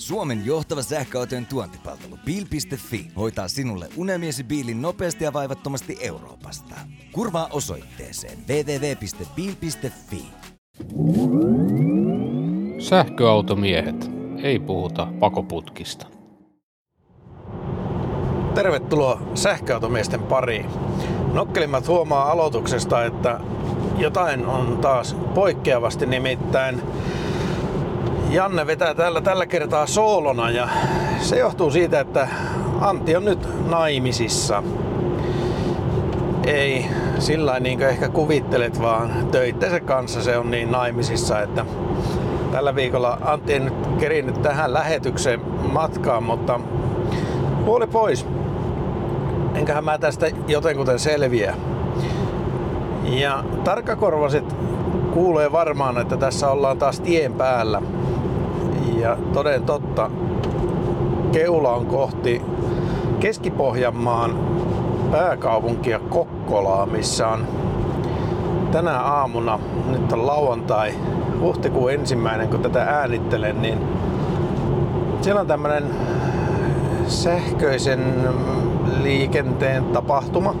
Suomen johtava sähköautojen tuontipalvelu Bil.fi hoitaa sinulle unelmiesi biilin nopeasti ja vaivattomasti Euroopasta. Kurvaa osoitteeseen www.bil.fi. Sähköautomiehet. Ei puhuta pakoputkista. Tervetuloa sähköautomiesten pariin. Nokkelimmat huomaa aloituksesta, että jotain on taas poikkeavasti, nimittäin Janne vetää täällä tällä kertaa soolona ja se johtuu siitä, että Antti on nyt naimisissa. Ei sillä niin kuin ehkä kuvittelet, vaan töittensä kanssa se on niin naimisissa, että tällä viikolla Antti ei nyt kerinyt tähän lähetykseen matkaan, mutta huoli pois. Enköhän mä tästä jotenkuten selviä. Ja tarkakorvasit kuulee varmaan, että tässä ollaan taas tien päällä. Ja toden totta, keula on kohti Keski-Pohjanmaan pääkaupunkia Kokkolaa, missä on tänä aamuna, nyt on lauantai, huhtikuun ensimmäinen, kun tätä äänittelen, niin siellä on tämmönen sähköisen liikenteen tapahtuma,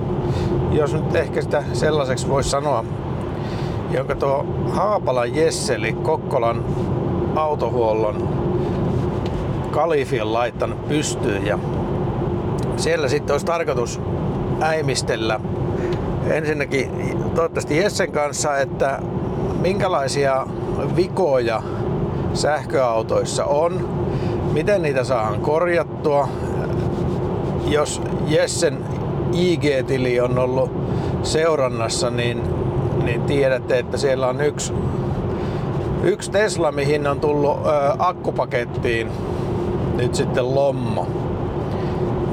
jos nyt ehkä sitä sellaiseksi voisi sanoa, jonka tuo Haapalan Jesse, eli Kokkolan autohuollon kalifi laittanut pystyyn ja siellä sitten olisi tarkoitus äimistellä ensinnäkin toivottavasti Jessen kanssa, että minkälaisia vikoja sähköautoissa on, miten niitä saadaan korjattua, jos Jessen IG-tili on ollut seurannassa, niin, niin tiedätte, että siellä on yksi Yksi Tesla, mihin on tullut ö, akkupakettiin nyt sitten lommo.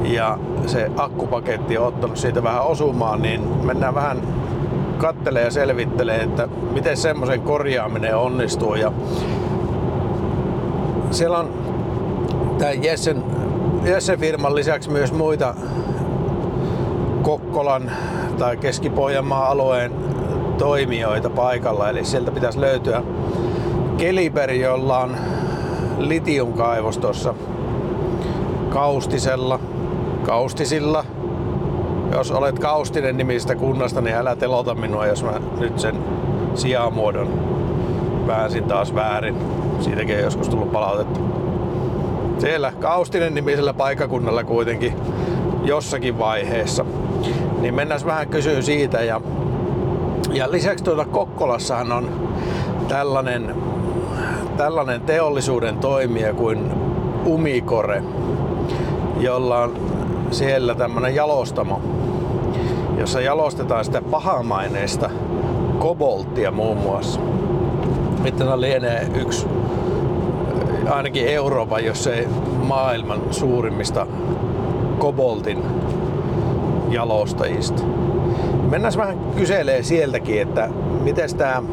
Ja se akkupaketti on ottanut siitä vähän osumaan, niin mennään vähän kattelee ja selvittelee, että miten semmoisen korjaaminen onnistuu. Ja siellä on tämän Jessen, Jessen firman lisäksi myös muita Kokkolan tai Keski-Pohjanmaan alueen toimijoita paikalla, eli sieltä pitäisi löytyä Keliber, jolla on litiumkaivos tuossa Kaustisella, Kaustisilla. Jos olet Kaustinen nimistä kunnasta, niin älä telota minua, jos mä nyt sen sijamuodon väänsin taas väärin. Siitäkin on joskus tullut palautetta. Siellä Kaustinen nimisellä paikakunnalla kuitenkin jossakin vaiheessa. Niin mennään vähän kysyyn siitä. Ja, ja lisäksi tuolla Kokkolassahan on tällainen tällainen teollisuuden toimija kuin Umikore, jolla on siellä tämmöinen jalostamo, jossa jalostetaan sitä pahamaineista kobolttia muun muassa. Mitä lienee yksi ainakin Euroopan, jos ei maailman suurimmista koboltin jalostajista. Mennään vähän kyselee sieltäkin, että miten tämä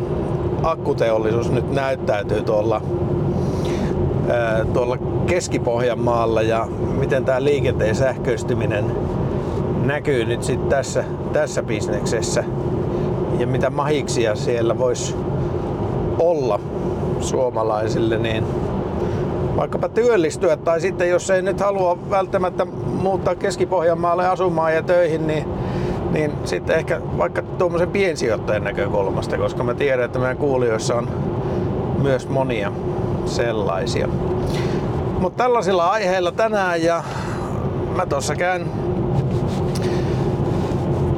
akkuteollisuus nyt näyttäytyy tuolla, tuolla Keski-Pohjanmaalla ja miten tämä liikenteen sähköistyminen näkyy nyt sitten tässä, tässä bisneksessä ja mitä mahiksia siellä voisi olla suomalaisille, niin vaikkapa työllistyä tai sitten jos ei nyt halua välttämättä muuttaa Keski-Pohjanmaalle asumaan ja töihin, niin niin sitten ehkä vaikka tuommoisen piensijoittajan näkökulmasta, koska mä tiedän, että meidän kuulijoissa on myös monia sellaisia. Mutta tällaisilla aiheilla tänään ja mä tuossa käyn,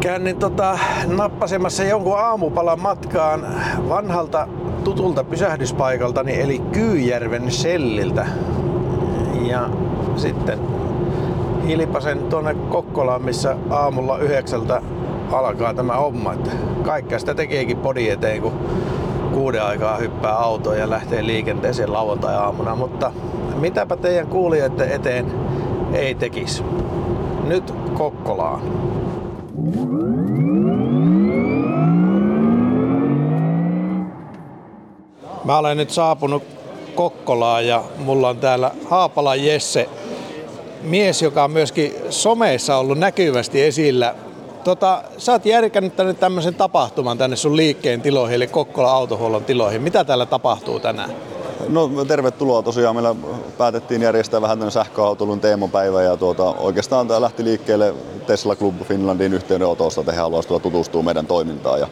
käyn niin tota, nappasemassa jonkun aamupalan matkaan vanhalta tutulta pysähdyspaikaltani eli Kyyjärven selliltä. Ja sitten hilpasen tuonne Kokkolaan, missä aamulla yhdeksältä alkaa tämä homma. Että kaikkea sitä tekeekin podi eteen, kun kuuden aikaa hyppää autoon ja lähtee liikenteeseen lauantai-aamuna. Mutta mitäpä teidän kuulijoiden eteen ei tekisi. Nyt Kokkolaan. Mä olen nyt saapunut Kokkolaan ja mulla on täällä Haapala Jesse mies, joka on myöskin someissa ollut näkyvästi esillä. Tota, sä oot järkännyt tänne tämmöisen tapahtuman tänne sun liikkeen tiloihin, eli Kokkola autohuollon tiloihin. Mitä täällä tapahtuu tänään? No tervetuloa tosiaan. Meillä päätettiin järjestää vähän tämmöinen sähköautoilun teemapäivä ja tuota, oikeastaan tämä lähti liikkeelle Tesla Club Finlandin yhteydenotosta, että he haluaisivat tutustua meidän toimintaan. Ja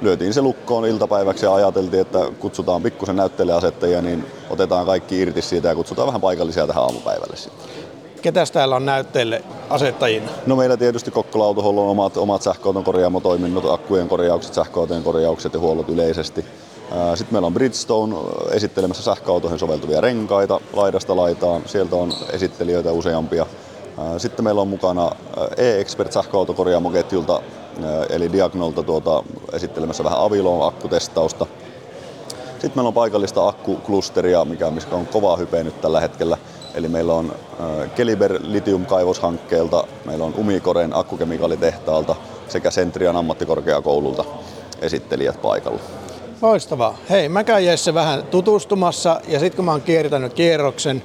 lyötiin se lukkoon iltapäiväksi ja ajateltiin, että kutsutaan pikkusen näyttelijäasettajia, niin otetaan kaikki irti siitä ja kutsutaan vähän paikallisia tähän aamupäivälle sitten. Ketäs täällä on näytteille asettajina? No meillä tietysti Kokkola Autohuollon omat, omat sähköauton korjaamotoiminnot, akkujen korjaukset, sähköautojen korjaukset ja huollot yleisesti. Sitten meillä on Bridgestone esittelemässä sähköautoihin soveltuvia renkaita laidasta laitaan. Sieltä on esittelijöitä useampia. Sitten meillä on mukana E-Expert sähköautokorjaamoketjulta eli Diagnolta tuota, esittelemässä vähän Aviloon akkutestausta. Sitten meillä on paikallista akkuklusteria, mikä on kova hype nyt tällä hetkellä. Eli meillä on Keliber Lithium-kaivoshankkeelta, meillä on Umikoren akkukemikaalitehtaalta sekä Centrian ammattikorkeakoululta esittelijät paikalla. Loistavaa. Hei, mä käyn Jesse vähän tutustumassa ja sitten kun mä oon kiertänyt kierroksen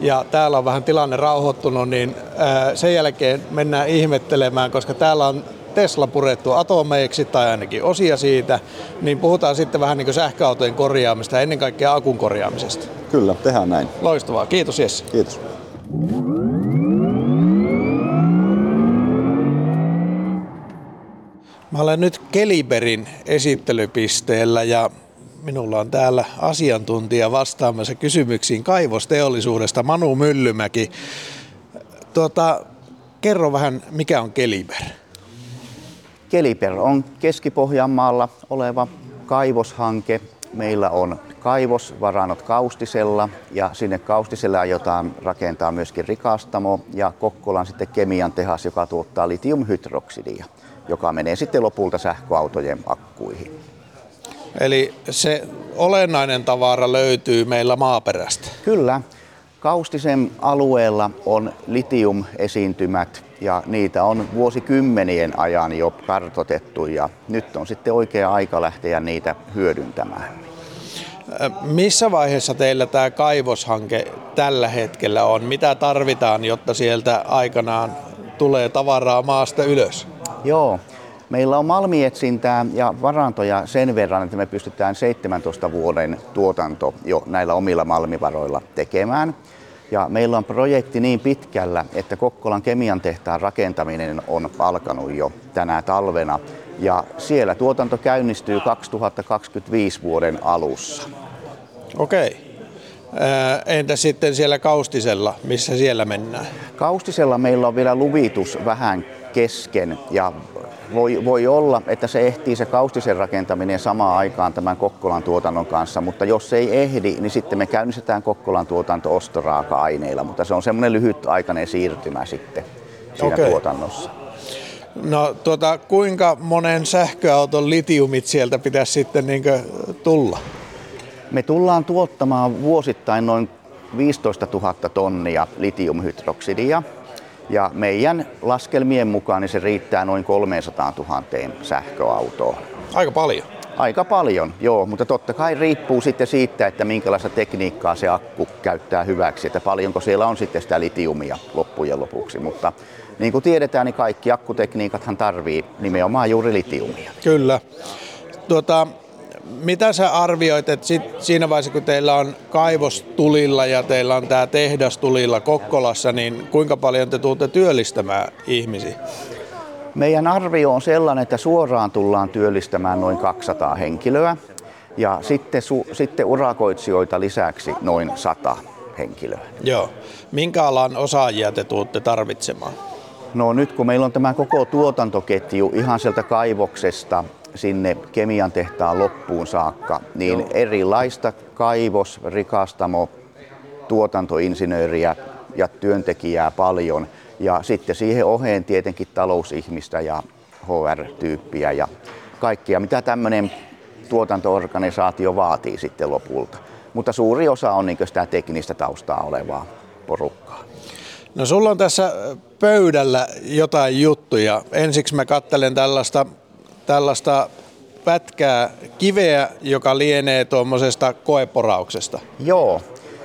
ja täällä on vähän tilanne rauhoittunut, niin sen jälkeen mennään ihmettelemään, koska täällä on Tesla purettu atomeiksi tai ainakin osia siitä, niin puhutaan sitten vähän niin kuin sähköautojen korjaamista ja ennen kaikkea akun korjaamisesta. Kyllä, tehdään näin. Loistavaa. Kiitos Jesse. Kiitos. Mä olen nyt Keliberin esittelypisteellä ja minulla on täällä asiantuntija vastaamassa kysymyksiin kaivosteollisuudesta, Manu Myllymäki. Tuota, kerro vähän, mikä on Keliber? Keliber on Keski-Pohjanmaalla oleva kaivoshanke. Meillä on kaivosvarannot Kaustisella ja sinne Kaustiselle aiotaan rakentaa myöskin rikastamo ja Kokkolan sitten kemian tehas, joka tuottaa litiumhydroksidia, joka menee sitten lopulta sähköautojen akkuihin. Eli se olennainen tavara löytyy meillä maaperästä? Kyllä. Kaustisen alueella on litiumesiintymät ja niitä on vuosikymmenien ajan jo kartotettu ja nyt on sitten oikea aika lähteä niitä hyödyntämään. Missä vaiheessa teillä tämä kaivoshanke tällä hetkellä on? Mitä tarvitaan, jotta sieltä aikanaan tulee tavaraa maasta ylös? Joo, Meillä on malmietsintää ja varantoja sen verran, että me pystytään 17 vuoden tuotanto jo näillä omilla malmivaroilla tekemään. Ja meillä on projekti niin pitkällä, että Kokkolan kemian tehtaan rakentaminen on alkanut jo tänä talvena. Ja siellä tuotanto käynnistyy 2025 vuoden alussa. Okei. Entä sitten siellä Kaustisella, missä siellä mennään? Kaustisella meillä on vielä luvitus vähän kesken ja voi, voi olla, että se ehtii se kaustisen rakentaminen samaan aikaan tämän Kokkolan tuotannon kanssa, mutta jos se ei ehdi, niin sitten me käynnistetään Kokkolan tuotanto ostoraaka-aineilla, mutta se on semmoinen lyhytaikainen siirtymä sitten siinä okay. tuotannossa. No tuota, kuinka monen sähköauton litiumit sieltä pitäisi sitten niin tulla? Me tullaan tuottamaan vuosittain noin 15 000 tonnia litiumhydroksidia ja meidän laskelmien mukaan niin se riittää noin 300 000 sähköautoon. Aika paljon. Aika paljon, joo, mutta totta kai riippuu sitten siitä, että minkälaista tekniikkaa se akku käyttää hyväksi, että paljonko siellä on sitten sitä litiumia loppujen lopuksi, mutta niin kuin tiedetään, niin kaikki akkutekniikathan tarvii nimenomaan juuri litiumia. Kyllä. Tuota, mitä sä arvioit, että sit, siinä vaiheessa kun teillä on kaivos tulilla ja teillä on tämä tehdas tulilla Kokkolassa, niin kuinka paljon te tuutte työllistämään ihmisiä? Meidän arvio on sellainen, että suoraan tullaan työllistämään noin 200 henkilöä ja sitten, su, sitten urakoitsijoita lisäksi noin 100 henkilöä. Joo. Minkä alan osaajia te tuutte tarvitsemaan? No nyt kun meillä on tämä koko tuotantoketju ihan sieltä kaivoksesta sinne kemian tehtaan loppuun saakka, niin Joo. erilaista kaivos, rikastamo, tuotantoinsinööriä ja työntekijää paljon. Ja sitten siihen oheen tietenkin talousihmistä ja HR-tyyppiä ja kaikkia, mitä tämmöinen tuotantoorganisaatio vaatii sitten lopulta. Mutta suuri osa on niin sitä teknistä taustaa olevaa porukkaa. No sulla on tässä pöydällä jotain juttuja. Ensiksi mä kattelen tällaista tällaista pätkää kiveä, joka lienee tuommoisesta koeporauksesta. Joo.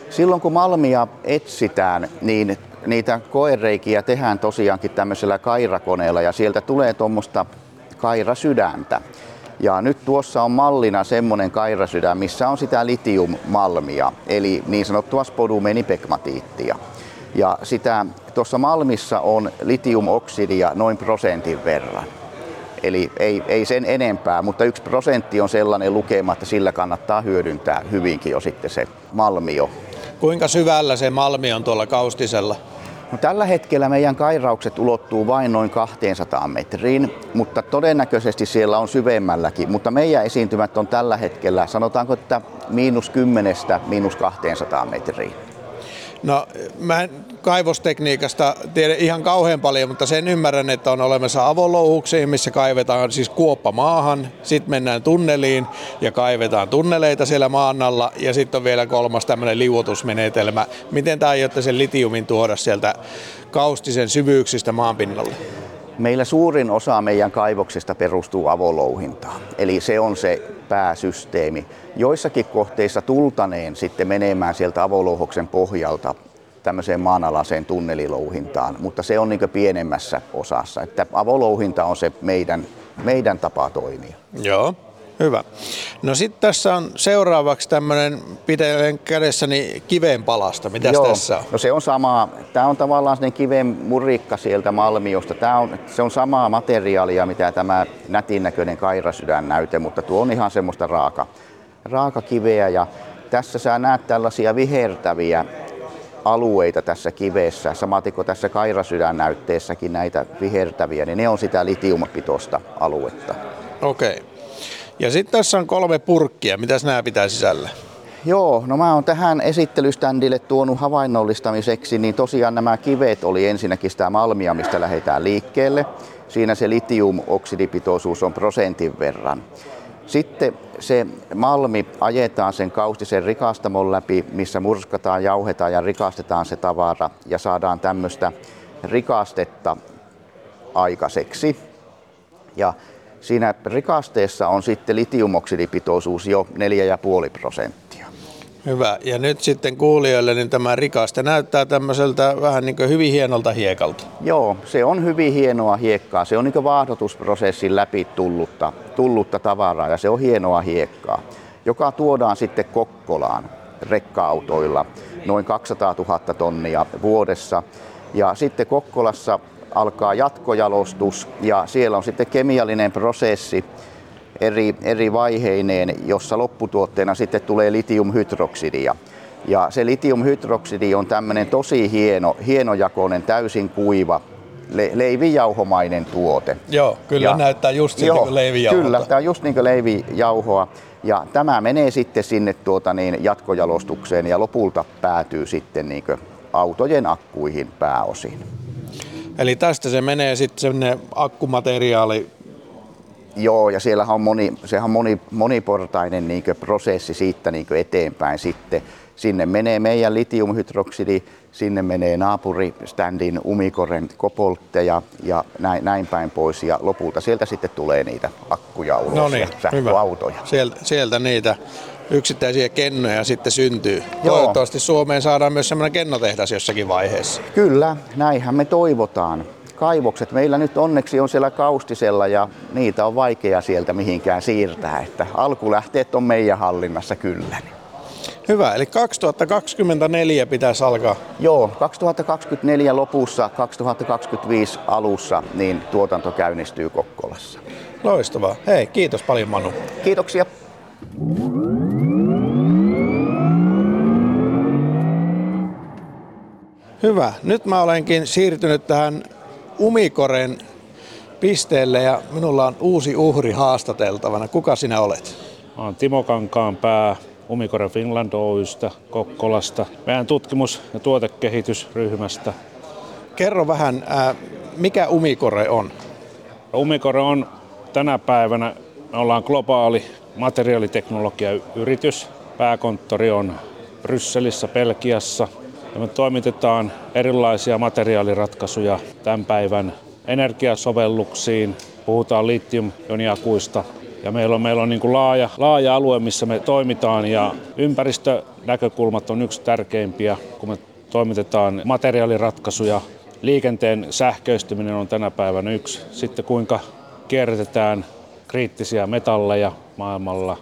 Silloin kun malmia etsitään, niin niitä koereikiä tehdään tosiaankin tämmöisellä kairakoneella ja sieltä tulee tuommoista kairasydäntä. Ja nyt tuossa on mallina semmoinen kairasydän, missä on sitä litiummalmia, eli niin sanottua spodumenipekmatiittia. Ja sitä tuossa malmissa on litiumoksidia noin prosentin verran. Eli ei, ei sen enempää, mutta yksi prosentti on sellainen lukema, että sillä kannattaa hyödyntää hyvinkin jo sitten se malmio. Kuinka syvällä se malmi on tuolla kaustisella? No, tällä hetkellä meidän kairaukset ulottuu vain noin 200 metriin, mutta todennäköisesti siellä on syvemmälläkin. Mutta meidän esiintymät on tällä hetkellä, sanotaanko, että miinus 10 miinus 200 metriin. No mä en kaivostekniikasta tiedä ihan kauhean paljon, mutta sen ymmärrän, että on olemassa avolouhuksia, missä kaivetaan siis kuoppa maahan, sitten mennään tunneliin ja kaivetaan tunneleita siellä maan alla ja sitten on vielä kolmas tämmöinen liuotusmenetelmä. Miten tämä aiotte sen litiumin tuoda sieltä kaustisen syvyyksistä maanpinnalle? Meillä suurin osa meidän kaivoksista perustuu avolouhintaan, eli se on se pääsysteemi. Joissakin kohteissa tultaneen sitten menemään sieltä avolouhoksen pohjalta tämmöiseen maanalaiseen tunnelilouhintaan, mutta se on niin pienemmässä osassa. Että avolouhinta on se meidän, meidän tapa toimia. Joo. Hyvä. No sitten tässä on seuraavaksi tämmöinen, pidelen kädessäni kiven palasta. Mitäs Joo. tässä on? No se on sama. Tämä on tavallaan sellainen kiven murikka sieltä Malmiosta. Tämä on, se on samaa materiaalia, mitä tämä nätin näköinen kairasydän näyte, mutta tuo on ihan semmoista raaka, raaka kiveä. Ja tässä sä näet tällaisia vihertäviä alueita tässä kivessä, samaten kuin tässä kairasydän näytteessäkin näitä vihertäviä, niin ne on sitä litiumpitoista aluetta. Okei. Okay. Ja sitten tässä on kolme purkkia. Mitäs nämä pitää sisällä? Joo, no mä oon tähän esittelyständille tuonut havainnollistamiseksi, niin tosiaan nämä kivet oli ensinnäkin sitä malmia, mistä lähdetään liikkeelle. Siinä se litiumoksidipitoisuus on prosentin verran. Sitten se malmi ajetaan sen kaustisen rikastamon läpi, missä murskataan, jauhetaan ja rikastetaan se tavara ja saadaan tämmöistä rikastetta aikaiseksi. Ja siinä rikasteessa on sitten litiumoksidipitoisuus jo 4,5 prosenttia. Hyvä. Ja nyt sitten kuulijoille niin tämä rikaste näyttää tämmöiseltä vähän niin kuin hyvin hienolta hiekalta. Joo, se on hyvin hienoa hiekkaa. Se on niin vaahdotusprosessin läpi tullutta, tullutta tavaraa ja se on hienoa hiekkaa, joka tuodaan sitten Kokkolaan rekka-autoilla noin 200 000 tonnia vuodessa. Ja sitten Kokkolassa alkaa jatkojalostus ja siellä on sitten kemiallinen prosessi eri, eri vaiheineen, jossa lopputuotteena sitten tulee litiumhydroksidia. Ja se litiumhydroksidi on tämmöinen tosi hieno, hienojakoinen, täysin kuiva, le, leivijauhomainen tuote. Joo, kyllä ja, näyttää just siltä kuin leivijauhoa. Kyllä, tämä on just niin kuin leivijauhoa. Ja tämä menee sitten sinne tuota niin, jatkojalostukseen ja lopulta päätyy sitten niin autojen akkuihin pääosin. Eli tästä se menee sitten sinne akkumateriaali Joo, ja siellä on moni, sehän on moni, moniportainen niin prosessi siitä niin eteenpäin sitten. Sinne menee meidän litiumhydroksidi, sinne menee naapuriständin umikoren kopoltteja ja näin, näin päin pois. Ja lopulta sieltä sitten tulee niitä akkuja ulos no niin, ja sähköautoja. Sieltä, sieltä niitä yksittäisiä kennoja sitten syntyy. Joo. Toivottavasti Suomeen saadaan myös semmoinen kennotehdas jossakin vaiheessa. Kyllä, näinhän me toivotaan. Kaivokset meillä nyt onneksi on siellä kaustisella ja niitä on vaikea sieltä mihinkään siirtää, että alkulähteet on meidän hallinnassa kyllä. Hyvä, eli 2024 pitäisi alkaa? Joo, 2024 lopussa, 2025 alussa niin tuotanto käynnistyy Kokkolassa. Loistavaa. Hei, kiitos paljon Manu. Kiitoksia. Hyvä. Nyt mä olenkin siirtynyt tähän Umikoren pisteelle ja minulla on uusi uhri haastateltavana. Kuka sinä olet? Mä oon Timo Kankaan pää Umikore Finland Oystä, Kokkolasta, meidän tutkimus- ja tuotekehitysryhmästä. Kerro vähän, mikä Umikore on? Umikore on tänä päivänä, me ollaan globaali materiaaliteknologiayritys. Pääkonttori on Brysselissä, Belgiassa – ja me toimitetaan erilaisia materiaaliratkaisuja tämän päivän energiasovelluksiin. Puhutaan litium-joniakuista ja meillä on, meillä on niin kuin laaja, laaja alue, missä me toimitaan ja ympäristönäkökulmat on yksi tärkeimpiä, kun me toimitetaan materiaaliratkaisuja. Liikenteen sähköistyminen on tänä päivänä yksi. Sitten kuinka kierrätetään kriittisiä metalleja maailmalla,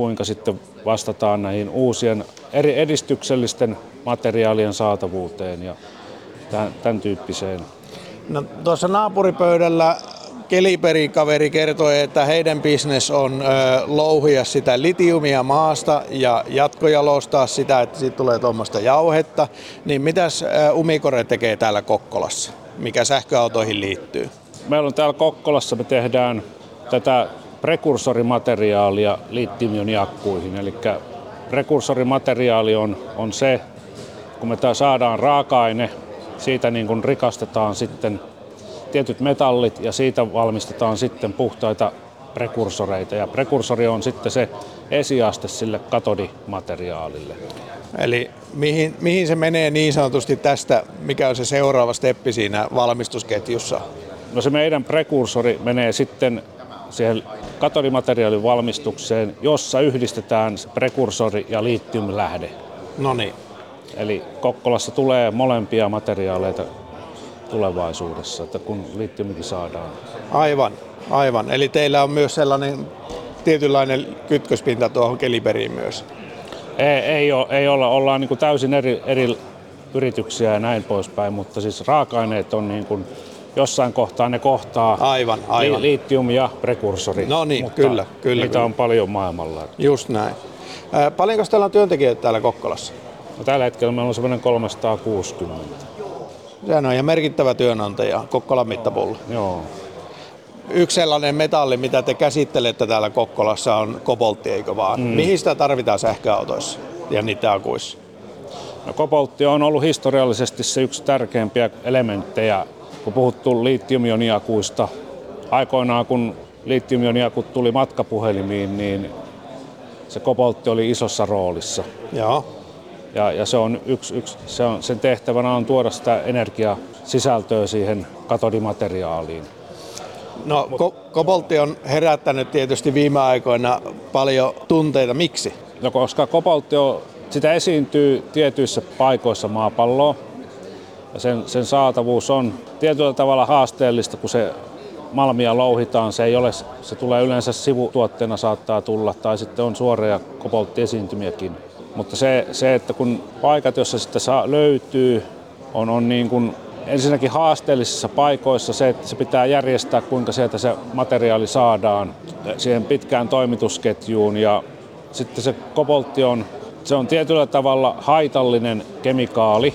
kuinka sitten vastataan näihin uusien eri edistyksellisten materiaalien saatavuuteen ja tämän, tämän tyyppiseen. No, tuossa naapuripöydällä Keliperin kaveri kertoi, että heidän bisnes on ö, louhia sitä litiumia maasta ja jatkojalostaa sitä, että siitä tulee tuommoista jauhetta. Niin mitäs ö, Umikore tekee täällä Kokkolassa, mikä sähköautoihin liittyy? Meillä on täällä Kokkolassa, me tehdään tätä prekursorimateriaalia litiumioniakkuihin. Eli prekursorimateriaali on, on se, kun me saadaan raaka-aine, siitä niin kuin rikastetaan sitten tietyt metallit ja siitä valmistetaan sitten puhtaita prekursoreita. Ja prekursori on sitten se esiaste sille katodimateriaalille. Eli mihin, mihin se menee niin sanotusti tästä, mikä on se seuraava steppi siinä valmistusketjussa? No se meidän prekursori menee sitten siihen katodimateriaalin valmistukseen, jossa yhdistetään prekursori ja litiumlähde. No niin. Eli Kokkolassa tulee molempia materiaaleita tulevaisuudessa, että kun litiumikin saadaan. Aivan, aivan. Eli teillä on myös sellainen tietynlainen kytköspinta tuohon keliberiin myös. Ei, ei, ole, ei olla, ollaan niin kuin täysin eri, eri yrityksiä ja näin poispäin, mutta siis raaka-aineet on niin kuin jossain kohtaa ne kohtaa aivan, aivan. Li, litium ja prekursori. No niin, mutta kyllä, kyllä. Niitä kyllä. on paljon maailmalla. Just näin. Ää, paljonko teillä on työntekijöitä täällä Kokkolassa? No, tällä hetkellä meillä on semmoinen 360. Sehän on ihan merkittävä työnantaja Kokkolan mittapulla. Joo. Yksi sellainen metalli, mitä te käsittelette täällä Kokkolassa on koboltti, eikö vaan? Mm. Mihin sitä tarvitaan sähköautoissa ja niitä akuissa? No, koboltti on ollut historiallisesti se yksi tärkeimpiä elementtejä, kun puhuttu litiumioniakuista. Aikoinaan kun litiumioniakut tuli matkapuhelimiin, niin se koboltti oli isossa roolissa. Joo. Ja, ja se on yksi, yksi se on, sen tehtävänä on tuoda sitä energiasisältöä siihen katodimateriaaliin. No ko- koboltti on herättänyt tietysti viime aikoina paljon tunteita. Miksi? No koska koboltti on, sitä esiintyy tietyissä paikoissa maapalloa ja sen, sen saatavuus on tietyllä tavalla haasteellista, kun se malmia louhitaan. Se, ei ole, se tulee yleensä sivutuotteena saattaa tulla tai sitten on suoria kobolttiesiintymiäkin. Mutta se, se, että kun paikat, joissa sitä saa, löytyy, on, on niin kuin ensinnäkin haasteellisissa paikoissa se, että se pitää järjestää, kuinka sieltä se materiaali saadaan siihen pitkään toimitusketjuun. Ja sitten se koboltti on, se on tietyllä tavalla haitallinen kemikaali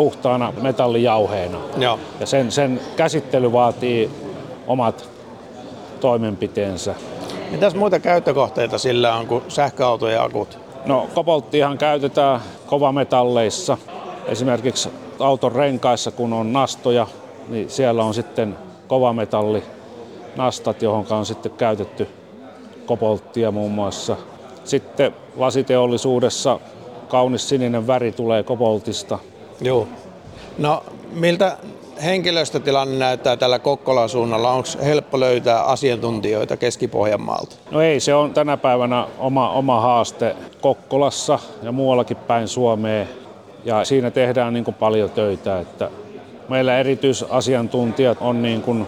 puhtaana metallijauheena. Joo. Ja sen, sen käsittely vaatii omat toimenpiteensä. Mitäs muita käyttökohteita sillä on kuin sähköautojen akut? No kobolttihan käytetään kovametalleissa. Esimerkiksi auton renkaissa, kun on nastoja, niin siellä on sitten kovametalli nastat, johon on sitten käytetty kobolttia muun muassa. Sitten lasiteollisuudessa kaunis sininen väri tulee koboltista. Joo. No miltä henkilöstötilanne näyttää tällä Kokkolan suunnalla? Onko helppo löytää asiantuntijoita Keski-Pohjanmaalta? No ei, se on tänä päivänä oma, oma haaste Kokkolassa ja muuallakin päin Suomea. Ja siinä tehdään niin kuin paljon töitä, että meillä erityisasiantuntijat on niin kuin,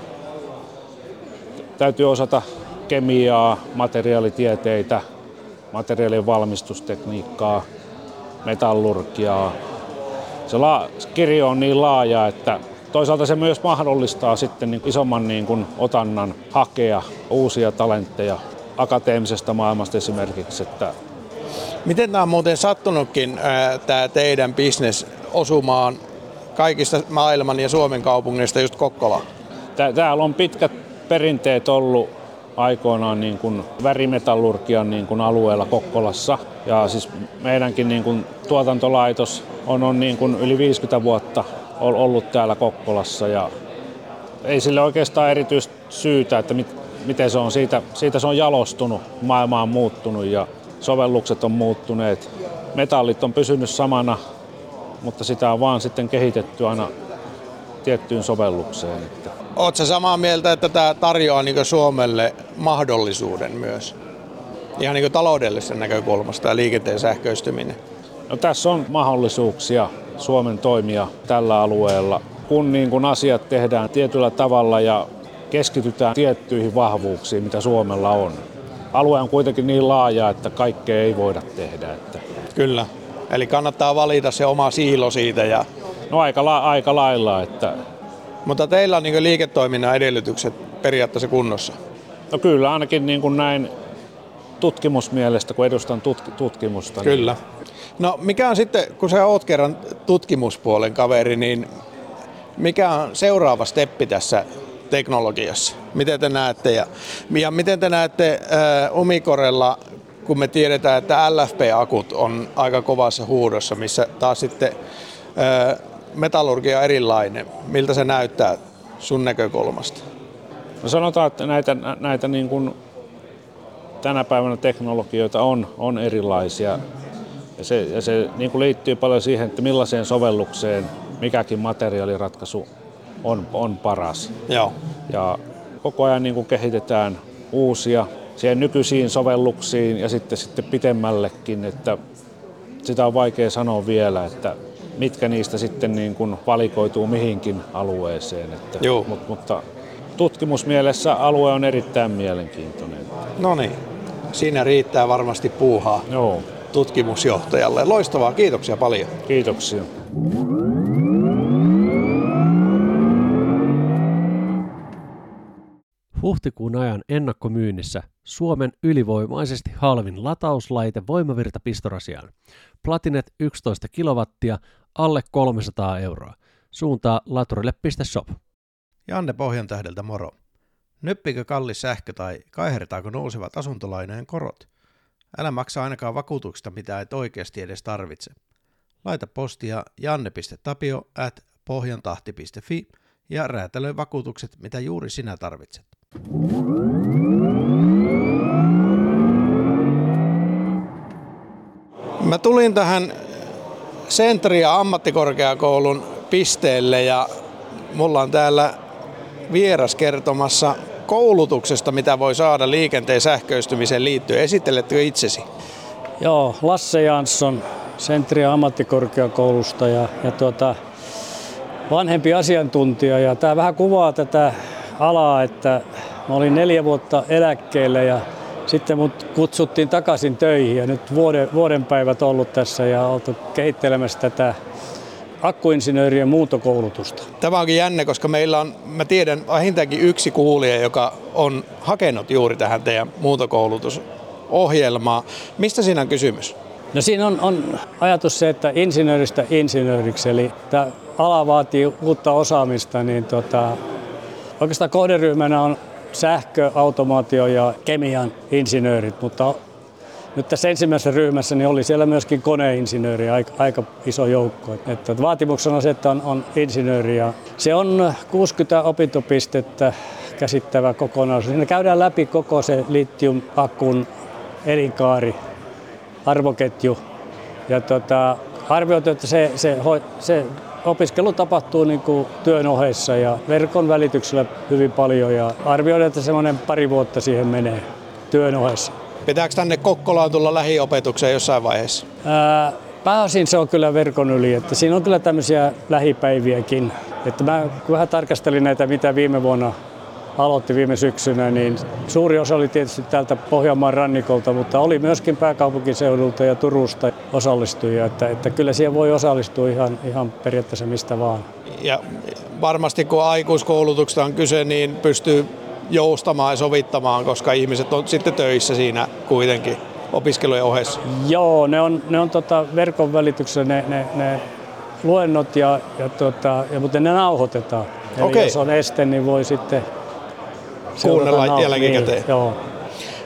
täytyy osata kemiaa, materiaalitieteitä, materiaalien valmistustekniikkaa, metallurgiaa. Se la- kirjo on niin laaja, että toisaalta se myös mahdollistaa sitten niin isomman niin kuin otannan hakea uusia talentteja akateemisesta maailmasta esimerkiksi. Että Miten tämä on muuten sattunutkin, tämä teidän bisnes osumaan kaikista maailman ja Suomen kaupungeista just Kokkola? Täällä on pitkät perinteet ollut aikoinaan niin kuin värimetallurgian niin kuin alueella Kokkolassa. Ja siis meidänkin niin kuin tuotantolaitos on, on niin kuin yli 50 vuotta ollut täällä Kokkolassa ja ei sille oikeastaan erityistä syytä, että mit, miten se on siitä, siitä se on jalostunut, maailma on muuttunut ja sovellukset on muuttuneet. Metallit on pysynyt samana, mutta sitä on vaan sitten kehitetty aina tiettyyn sovellukseen. Oletko samaa mieltä, että tämä tarjoaa niin Suomelle mahdollisuuden myös? Ihan niin taloudellisesta näkökulmasta ja liikenteen sähköistyminen. No, tässä on mahdollisuuksia Suomen toimia tällä alueella, kun niin kun asiat tehdään tietyllä tavalla ja keskitytään tiettyihin vahvuuksiin, mitä Suomella on. Alue on kuitenkin niin laaja, että kaikkea ei voida tehdä. Että... Kyllä. Eli kannattaa valita se oma siilo siitä. Ja... No aika, la- aika lailla. Että... Mutta teillä on niin liiketoiminnan edellytykset periaatteessa kunnossa? No kyllä, ainakin niin kuin näin tutkimusmielestä, kun edustan tutk- tutkimusta. Niin- kyllä. No mikä on sitten, kun sä oot kerran tutkimuspuolen kaveri, niin mikä on seuraava steppi tässä teknologiassa? Miten te näette? Ja, ja miten te näette äh, Umikorella, kun me tiedetään, että LFP-akut on aika kovassa huudossa, missä taas sitten äh, metallurgia erilainen. Miltä se näyttää sun näkökulmasta? No sanotaan, että näitä, näitä niin kuin tänä päivänä teknologioita on, on erilaisia. Ja se, ja se niin kuin liittyy paljon siihen, että millaiseen sovellukseen mikäkin materiaaliratkaisu on, on paras. Joo. Ja koko ajan niin kuin kehitetään uusia siihen nykyisiin sovelluksiin ja sitten, sitten pitemmällekin, että sitä on vaikea sanoa vielä, että mitkä niistä sitten niin kuin valikoituu mihinkin alueeseen. Että, Joo. Mutta, mutta tutkimusmielessä alue on erittäin mielenkiintoinen. No niin, siinä riittää varmasti puuhaa Joo. tutkimusjohtajalle. Loistavaa, kiitoksia paljon. Kiitoksia. Huhtikuun ajan ennakkomyynnissä Suomen ylivoimaisesti halvin latauslaite voimavirta pistorasiaan. Platinet 11 kilowattia, alle 300 euroa. Suuntaa laturille.shop. Janne Pohjantähdeltä moro. Nyppikö kallis sähkö tai kaihertaako nousevat asuntolainojen korot? Älä maksa ainakaan vakuutuksesta, mitä et oikeasti edes tarvitse. Laita postia janne.tapio at pohjantahti.fi ja räätälöi vakuutukset, mitä juuri sinä tarvitset. Mä tulin tähän Sentria ammattikorkeakoulun pisteelle ja mulla on täällä vieras kertomassa koulutuksesta, mitä voi saada liikenteen sähköistymiseen liittyen. Esittelettekö itsesi? Joo, Lasse Jansson Sentria ammattikorkeakoulusta ja, ja tuota, vanhempi asiantuntija. Ja tämä vähän kuvaa tätä alaa, että mä olin neljä vuotta eläkkeellä ja sitten mut kutsuttiin takaisin töihin ja nyt vuoden, vuoden päivät ollut tässä ja oltu kehittelemässä tätä akkuinsinöörien muuntokoulutusta. Tämä onkin jännä, koska meillä on, mä tiedän, vähintäänkin yksi kuulija, joka on hakenut juuri tähän teidän muuntokoulutusohjelmaan. Mistä siinä on kysymys? No siinä on, on ajatus se, että insinööristä insinööriksi, eli tämä ala vaatii uutta osaamista, niin tota, oikeastaan kohderyhmänä on sähkö, automaatio ja kemian insinöörit, mutta nyt tässä ensimmäisessä ryhmässä niin oli siellä myöskin koneinsinööri, aika, aika iso joukko. Että vaatimuksena se, että on, on insinööri ja se on 60 opintopistettä käsittävä kokonaisuus. Siinä käydään läpi koko se litium-akkun elinkaari, arvoketju. Ja tota, arvioitu, että se, se, se opiskelu tapahtuu niin kuin työn ohessa ja verkon välityksellä hyvin paljon ja arvioidaan, että semmoinen pari vuotta siihen menee työn ohessa. Pitääkö tänne Kokkolaan tulla lähiopetukseen jossain vaiheessa? Ää, pääosin se on kyllä verkon yli, että siinä on kyllä tämmöisiä lähipäiviäkin. Että mä vähän tarkastelin näitä, mitä viime vuonna aloitti viime syksynä, niin suuri osa oli tietysti täältä Pohjanmaan rannikolta, mutta oli myöskin pääkaupunkiseudulta ja Turusta osallistujia, että, että kyllä siihen voi osallistua ihan, ihan periaatteessa mistä vaan. Ja varmasti kun aikuiskoulutuksesta on kyse, niin pystyy joustamaan ja sovittamaan, koska ihmiset on sitten töissä siinä kuitenkin opiskelujen ohessa. Joo, ne on, ne on tota verkon välityksellä ne, ne, ne luennot, ja, ja, tota, ja, mutta ne nauhoitetaan. Eli Okei. jos on este, niin voi sitten Kuunnella jälkikäteen. Niin, joo.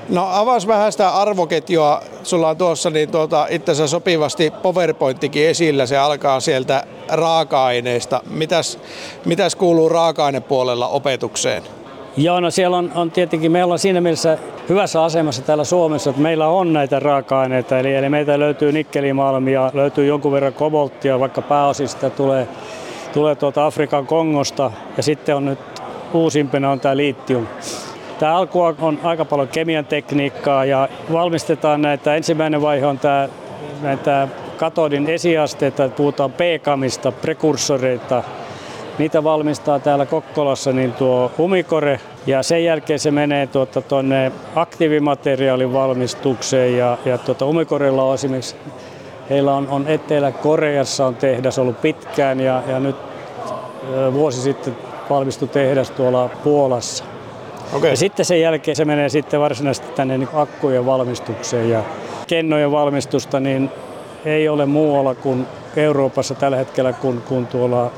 No avas vähän sitä arvoketjua. Sulla on tuossa niin tuota, itsensä sopivasti PowerPointtikin esillä. Se alkaa sieltä raaka-aineista. Mitäs, mitäs kuuluu raaka-ainepuolella opetukseen? Joo, no siellä on, on tietenkin, meillä on siinä mielessä hyvässä asemassa täällä Suomessa, että meillä on näitä raaka-aineita, eli, eli meitä löytyy nikkelimalmia, löytyy jonkun verran kobolttia, vaikka pääosin sitä tulee, tulee tuolta Afrikan Kongosta, ja sitten on nyt uusimpana on tämä litium. Tämä alku on aika paljon kemian tekniikkaa ja valmistetaan näitä, ensimmäinen vaihe on tämä, näitä katodin esiasteita, puhutaan P-kamista, prekurssoreita, Niitä valmistaa täällä Kokkolassa niin tuo Umikore Ja sen jälkeen se menee tuota, tuonne aktiivimateriaalin valmistukseen. Ja, ja tuota, Umikorilla on esimerkiksi Heillä on, on Etelä-Koreassa on tehdas ollut pitkään. Ja, ja nyt vuosi sitten valmistui tehdas tuolla Puolassa. Okay. Ja sitten sen jälkeen se menee sitten varsinaisesti tänne niin akkujen valmistukseen ja kennojen valmistusta niin ei ole muualla kuin Euroopassa tällä hetkellä kuin, kuin tuolla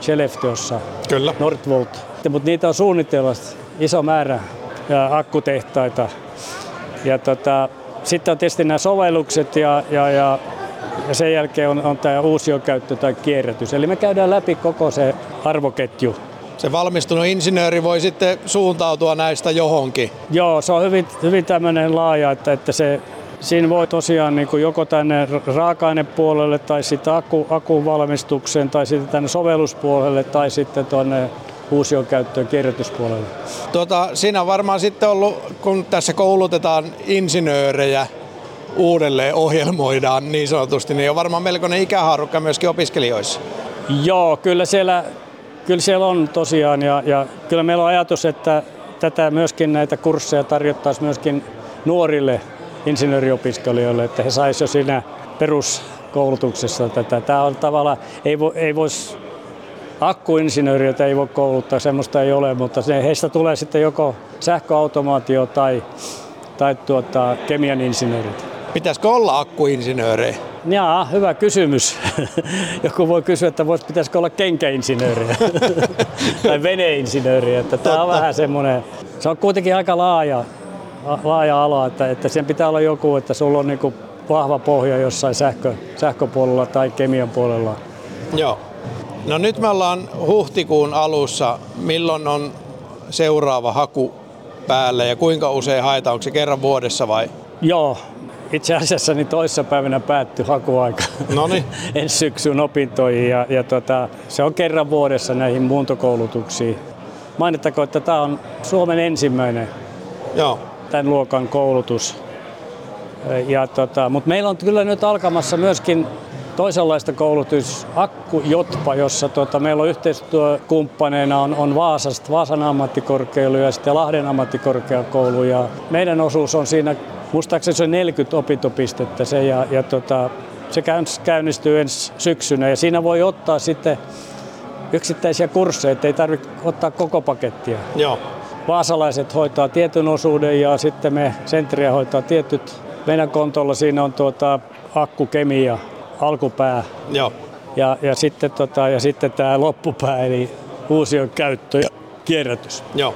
Skellefteåssa, Kyllä. Nordvolt. Mutta niitä on suunnitella iso määrä ja akkutehtaita. Ja tota, sitten on tietysti nämä sovellukset ja, ja, ja, ja sen jälkeen on, on tämä uusiokäyttö tai kierrätys. Eli me käydään läpi koko se arvoketju. Se valmistunut insinööri voi sitten suuntautua näistä johonkin. Joo, se on hyvin, hyvin tämmöinen laaja, että, että se, siinä voi tosiaan niin kuin joko tänne raaka-ainepuolelle tai sitten akku, akun valmistukseen tai sitten tänne sovelluspuolelle tai sitten tuonne uusiokäyttöön kierrätyspuolelle. Tuota, siinä on varmaan sitten ollut, kun tässä koulutetaan insinöörejä, uudelleen ohjelmoidaan niin sanotusti, niin on varmaan melkoinen ikähaarukka myöskin opiskelijoissa. Joo, kyllä siellä, kyllä siellä on tosiaan ja, ja kyllä meillä on ajatus, että tätä myöskin näitä kursseja tarjottaisiin myöskin nuorille insinööriopiskelijoille, että he saisivat jo siinä peruskoulutuksessa tätä. Tämä on tavallaan, ei, vo, ei voisi akkuinsinööriöitä ei voi kouluttaa, semmoista ei ole, mutta heistä tulee sitten joko sähköautomaatio tai, tai tuota, kemian insinöörit. Pitäisikö olla akkuinsinöörejä? Jaa, hyvä kysymys. Joku voi kysyä, että vois, pitäisikö olla kenkäinsinööriä tai veneinsinööriä. Että tämä on vähän semmoinen, se on kuitenkin aika laaja, laaja ala, että, että sen pitää olla joku, että sulla on niinku vahva pohja jossain sähkö, sähköpuolella tai kemian puolella. Joo. No nyt me ollaan huhtikuun alussa. Milloin on seuraava haku päällä ja kuinka usein haetaan? Onko se kerran vuodessa vai? Joo, itse asiassa niin toissapäivänä päättyi hakuaika Noniin. ensi syksyn opintoihin ja, ja tota, se on kerran vuodessa näihin muuntokoulutuksiin. Mainittakoon, että tämä on Suomen ensimmäinen Joo. tämän luokan koulutus. Ja tota, mutta meillä on kyllä nyt alkamassa myöskin toisenlaista koulutus, Akku Jotpa, jossa tota, meillä on yhteistyökumppaneina on, on Vaasasta, Vaasan ammattikorkeakoulu ja sitten Lahden ammattikorkeakoulu. Ja meidän osuus on siinä, muistaakseni se on 40 opintopistettä se, ja, ja tota, se käynnistyy ensi syksynä ja siinä voi ottaa sitten yksittäisiä kursseja, että ei tarvitse ottaa koko pakettia. Joo. Vaasalaiset hoitaa tietyn osuuden ja sitten me Centria hoitaa tietyt. Meidän kontolla siinä on tuota akkukemia, alkupää Joo. ja, ja, sitten, tota, ja sitten tämä loppupää eli uusion käyttö ja kierrätys. Joo.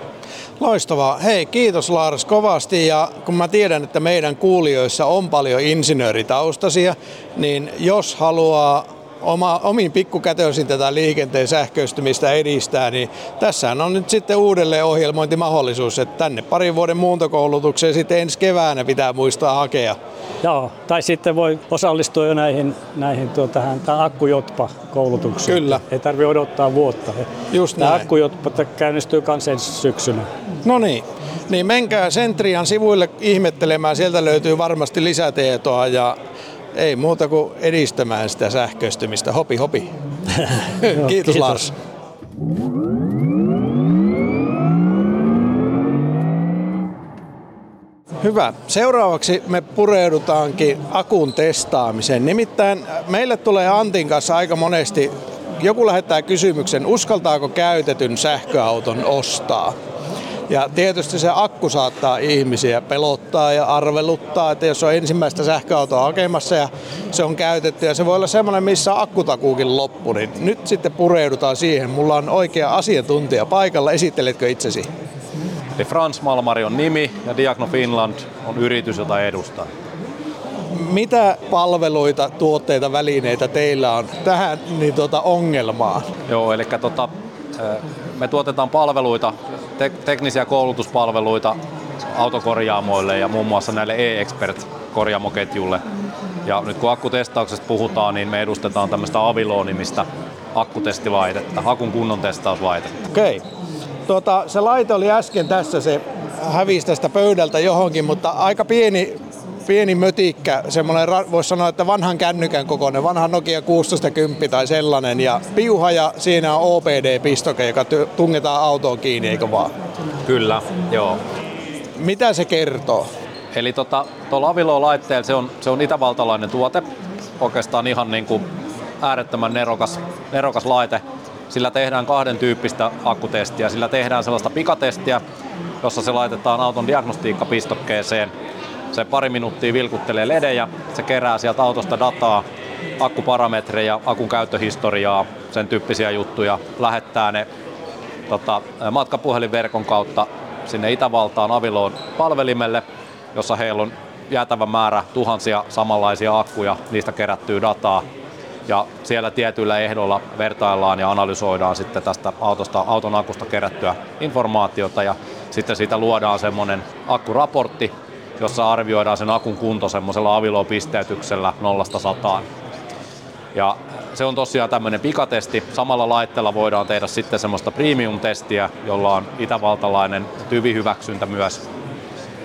Loistavaa. Hei, kiitos Lars kovasti ja kun mä tiedän, että meidän kuulijoissa on paljon insinööritaustaisia, niin jos haluaa oma, omin pikkukätöisin tätä liikenteen sähköistymistä edistää, niin tässä on nyt sitten uudelleen ohjelmointimahdollisuus, että tänne parin vuoden muuntokoulutukseen sitten ensi keväänä pitää muistaa hakea. Joo, tai sitten voi osallistua jo näihin, näihin tuo, tähän, tähän akkujotpa-koulutukseen. Kyllä. Ei tarvitse odottaa vuotta. Just Tämä näin. akkujotpa käynnistyy myös ensi syksynä. No niin, niin menkää Sentrian sivuille ihmettelemään, sieltä löytyy varmasti lisätietoa ja ei muuta kuin edistämään sitä sähköistymistä. Hopi hopi. kiitos, kiitos. Lars. Hyvä. Seuraavaksi me pureudutaankin akun testaamiseen. Nimittäin meille tulee Antin kanssa aika monesti, joku lähettää kysymyksen, uskaltaako käytetyn sähköauton ostaa? Ja tietysti se akku saattaa ihmisiä pelottaa ja arveluttaa, että jos on ensimmäistä sähköautoa hakemassa ja se on käytetty ja se voi olla semmoinen, missä akkutakuukin loppu, niin nyt sitten pureudutaan siihen. Mulla on oikea asiantuntija paikalla. Esitteletkö itsesi? Eli Frans Malmari on nimi ja Diagno Finland on yritys, jota edustaa. Mitä palveluita, tuotteita, välineitä teillä on tähän niin tuota ongelmaan? Joo, eli tota, me tuotetaan palveluita, te- teknisiä koulutuspalveluita autokorjaamoille ja muun muassa näille e-expert-korjaamoketjulle. Ja nyt kun akkutestauksesta puhutaan, niin me edustetaan tämmöistä Avilo-nimistä akkutestilaitetta, hakun kunnon testauslaitetta. Okei. Tuota, se laite oli äsken tässä, se hävisi tästä pöydältä johonkin, mutta aika pieni pieni mötikkä, semmoinen, voisi sanoa, että vanhan kännykän kokoinen, vanha Nokia 1610 tai sellainen, ja piuha ja siinä on OPD-pistoke, joka tungetaan autoon kiinni, eikö vaan? Kyllä, joo. Mitä se kertoo? Eli tota, tuolla Avilo-laitteella se on, se on itävaltalainen tuote, oikeastaan ihan niin kuin äärettömän nerokas, nerokas laite. Sillä tehdään kahden tyyppistä akkutestiä. Sillä tehdään sellaista pikatestiä, jossa se laitetaan auton diagnostiikkapistokkeeseen. Se pari minuuttia vilkuttelee ledejä, se kerää sieltä autosta dataa, akkuparametreja, akun käyttöhistoriaa, sen tyyppisiä juttuja, lähettää ne tota, matkapuhelinverkon kautta sinne Itävaltaan Aviloon palvelimelle, jossa heillä on jäätävä määrä tuhansia samanlaisia akkuja, niistä kerättyy dataa. Ja siellä tietyillä ehdoilla vertaillaan ja analysoidaan sitten tästä autosta, auton akusta kerättyä informaatiota ja sitten siitä luodaan semmoinen akkuraportti, jossa arvioidaan sen akun kunto semmoisella avilopisteytyksellä 0-100. Ja se on tosiaan tämmöinen pikatesti. Samalla laitteella voidaan tehdä sitten semmoista premium-testiä, jolla on itävaltalainen tyvihyväksyntä myös.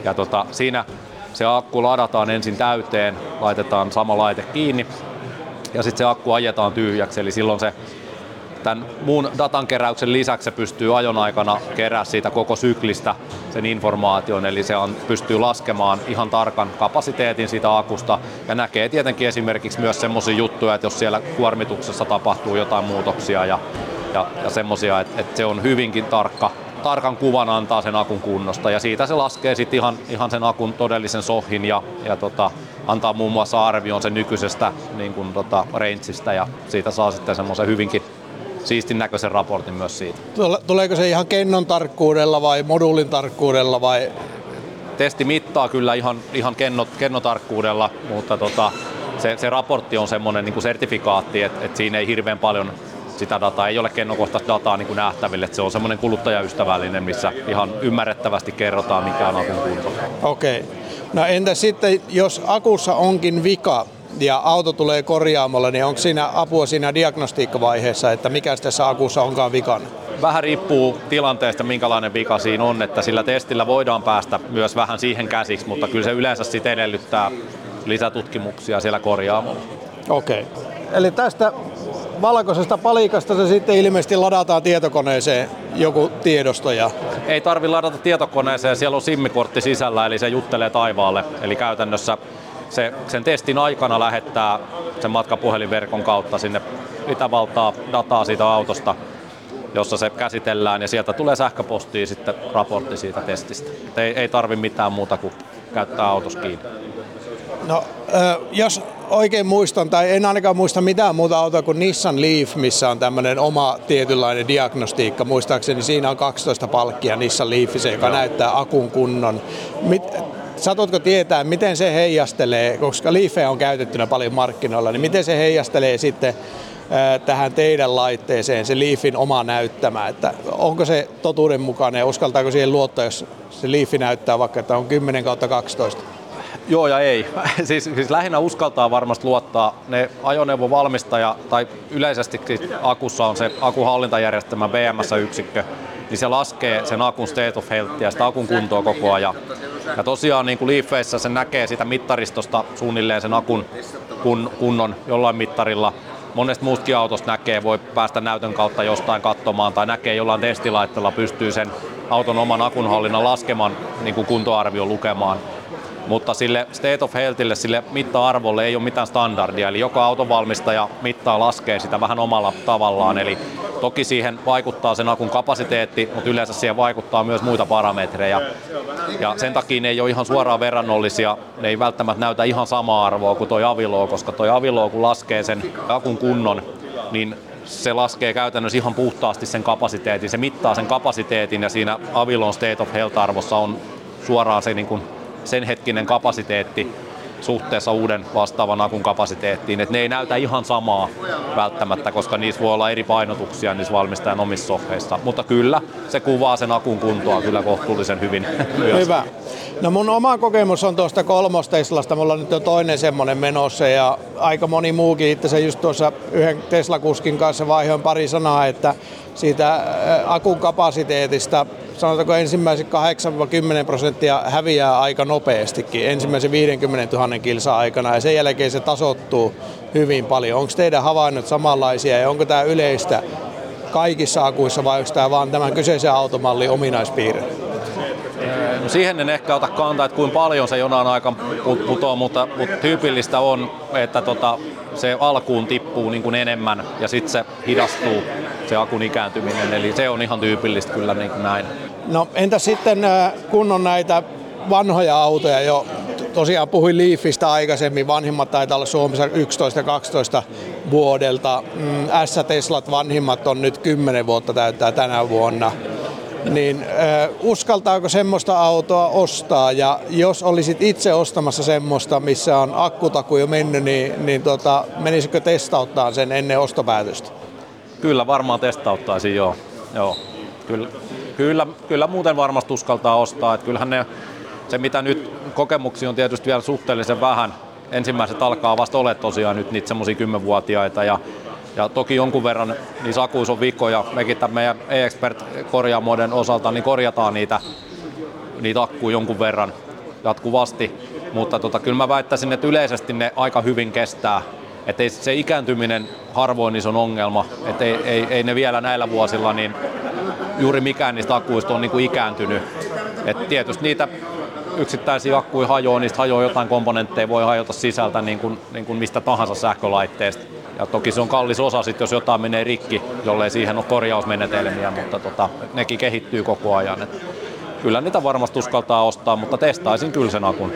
Ja tota, siinä se akku ladataan ensin täyteen, laitetaan sama laite kiinni ja sitten se akku ajetaan tyhjäksi, eli silloin se tämän muun datankeräyksen lisäksi se pystyy ajon aikana kerää siitä koko syklistä sen informaation, eli se on, pystyy laskemaan ihan tarkan kapasiteetin siitä akusta. Ja näkee tietenkin esimerkiksi myös semmoisia juttuja, että jos siellä kuormituksessa tapahtuu jotain muutoksia ja, ja, ja semmoisia, että, että se on hyvinkin tarkka tarkan kuvan antaa sen akun kunnosta. Ja siitä se laskee sitten ihan, ihan sen akun todellisen sohin ja, ja tota, antaa muun muassa arvion sen nykyisestä niin kuin, tota, rangeista ja siitä saa sitten semmoisen hyvinkin siistin näköisen raportin myös siitä. Tuleeko se ihan kennon tarkkuudella vai moduulin tarkkuudella vai? Testi mittaa kyllä ihan, ihan kenno, kennotarkkuudella, mutta tota, se, se, raportti on semmoinen niin kuin sertifikaatti, että, että siinä ei hirveän paljon sitä dataa, ei ole kennokohtaista dataa niin kuin nähtäville. Että se on semmoinen kuluttajaystävällinen, missä ihan ymmärrettävästi kerrotaan, mikä on akun kunto. Okei. Okay. No entä sitten, jos akussa onkin vika, ja auto tulee korjaamolle, niin onko siinä apua siinä diagnostiikkavaiheessa, että mikä tässä akussa onkaan vikana? Vähän riippuu tilanteesta, minkälainen vika siinä on, että sillä testillä voidaan päästä myös vähän siihen käsiksi, mutta kyllä se yleensä sitten edellyttää lisätutkimuksia siellä korjaamolla. Okei. Okay. Eli tästä valkoisesta palikasta se sitten ilmeisesti ladataan tietokoneeseen joku tiedosto. Ja... Ei tarvi ladata tietokoneeseen, siellä on simmikortti sisällä, eli se juttelee taivaalle. Eli käytännössä se, sen testin aikana lähettää sen matkapuhelinverkon kautta sinne Itävaltaa dataa siitä autosta, jossa se käsitellään ja sieltä tulee sähköpostiin sitten raportti siitä testistä. ei, ei tarvi mitään muuta kuin käyttää autos kiinni. No, jos oikein muistan, tai en ainakaan muista mitään muuta autoa kuin Nissan Leaf, missä on tämmöinen oma tietynlainen diagnostiikka. Muistaakseni siinä on 12 palkkia Nissan Leafissa, joka Joo. näyttää akun kunnon. Mit, Satutko tietää, miten se heijastelee, koska Leafeä on käytettynä paljon markkinoilla, niin miten se heijastelee sitten tähän teidän laitteeseen, se Leafin oma näyttämä, että onko se totuudenmukainen ja uskaltaako siihen luottaa, jos se Leaf näyttää vaikka, että on 10 kautta 12? Joo ja ei. siis, siis lähinnä uskaltaa varmasti luottaa. Ne ajoneuvovalmistaja tai yleisesti akussa on se akuhallintajärjestelmä BMS-yksikkö, niin se laskee sen akun state of health ja sitä akun kuntoa koko ajan. Ja tosiaan niin kuin Leafeissä se näkee sitä mittaristosta suunnilleen sen akun kun, kunnon jollain mittarilla. Monesta muustakin autosta näkee, voi päästä näytön kautta jostain katsomaan tai näkee jollain testilaitteella pystyy sen auton oman akunhallinnan laskeman niin kuin kuntoarvio lukemaan mutta sille state of healthille, sille mitta-arvolle ei ole mitään standardia, eli joka autovalmistaja mittaa laskee sitä vähän omalla tavallaan, eli toki siihen vaikuttaa sen akun kapasiteetti, mutta yleensä siihen vaikuttaa myös muita parametreja, ja sen takia ne ei ole ihan suoraan verrannollisia, ne ei välttämättä näytä ihan samaa arvoa kuin toi Avilo, koska toi Avilo kun laskee sen akun kunnon, niin se laskee käytännössä ihan puhtaasti sen kapasiteetin, se mittaa sen kapasiteetin ja siinä Avilon State of Health-arvossa on suoraan se niin kuin sen hetkinen kapasiteetti suhteessa uuden vastaavan akun kapasiteettiin. Et ne ei näytä ihan samaa välttämättä, koska niissä voi olla eri painotuksia niissä valmistajan omissa sohveissa. Mutta kyllä, se kuvaa sen akun kuntoa kyllä kohtuullisen hyvin. Hyvä. No mun oma kokemus on tuosta kolmosteslasta. Mulla on nyt jo toinen semmoinen menossa ja aika moni muukin itse just tuossa yhden Tesla-kuskin kanssa vaihoin pari sanaa, että siitä akun kapasiteetista sanotaanko ensimmäiset 8-10 prosenttia häviää aika nopeastikin ensimmäisen 50 000 kilsa aikana ja sen jälkeen se tasottuu hyvin paljon. Onko teidän havainnot samanlaisia ja onko tämä yleistä kaikissa akuissa vai onko tämä vaan tämän kyseisen automallin ominaispiirre? No siihen en ehkä ota kantaa, että kuinka paljon se jonain aika putoaa, mutta, mutta tyypillistä on, että tota, se alkuun tippuu niin kuin enemmän ja sitten se hidastuu se akun ikääntyminen, eli se on ihan tyypillistä kyllä niin kuin näin. No entä sitten äh, kun on näitä vanhoja autoja jo, tosiaan puhuin Leafistä aikaisemmin, vanhimmat taitaa olla Suomessa 11-12 vuodelta. Mm, S-Teslat vanhimmat on nyt 10 vuotta täyttää tänä vuonna niin äh, uskaltaako semmoista autoa ostaa ja jos olisit itse ostamassa semmoista, missä on akkutaku jo mennyt, niin, niin tota, menisikö testauttaa sen ennen ostopäätöstä? Kyllä varmaan testauttaisin, joo. joo. Kyllä, kyllä, kyllä muuten varmasti uskaltaa ostaa. Että kyllähän ne, se mitä nyt kokemuksia on tietysti vielä suhteellisen vähän. Ensimmäiset alkaa vasta ole tosiaan nyt niitä semmoisia kymmenvuotiaita ja ja toki jonkun verran niissä akuissa on vikkoja. Mekin tämän meidän e-expert korjaamoiden osalta niin korjataan niitä, niitä akkuja jonkun verran jatkuvasti. Mutta tota, kyllä mä väittäisin, että yleisesti ne aika hyvin kestää. Että se ikääntyminen harvoin iso ongelma. Että ei, ei, ei, ne vielä näillä vuosilla niin juuri mikään niistä akkuista on niin kuin ikääntynyt. Et tietysti niitä yksittäisiä akkuja hajoaa, niistä hajoaa jotain komponentteja, voi hajota sisältä niin kuin, niin kuin mistä tahansa sähkölaitteesta ja toki se on kallis osa sit, jos jotain menee rikki, jollei siihen ole korjausmenetelmiä, mutta tota, nekin kehittyy koko ajan. Et kyllä niitä varmasti uskaltaa ostaa, mutta testaisin kyllä sen akun.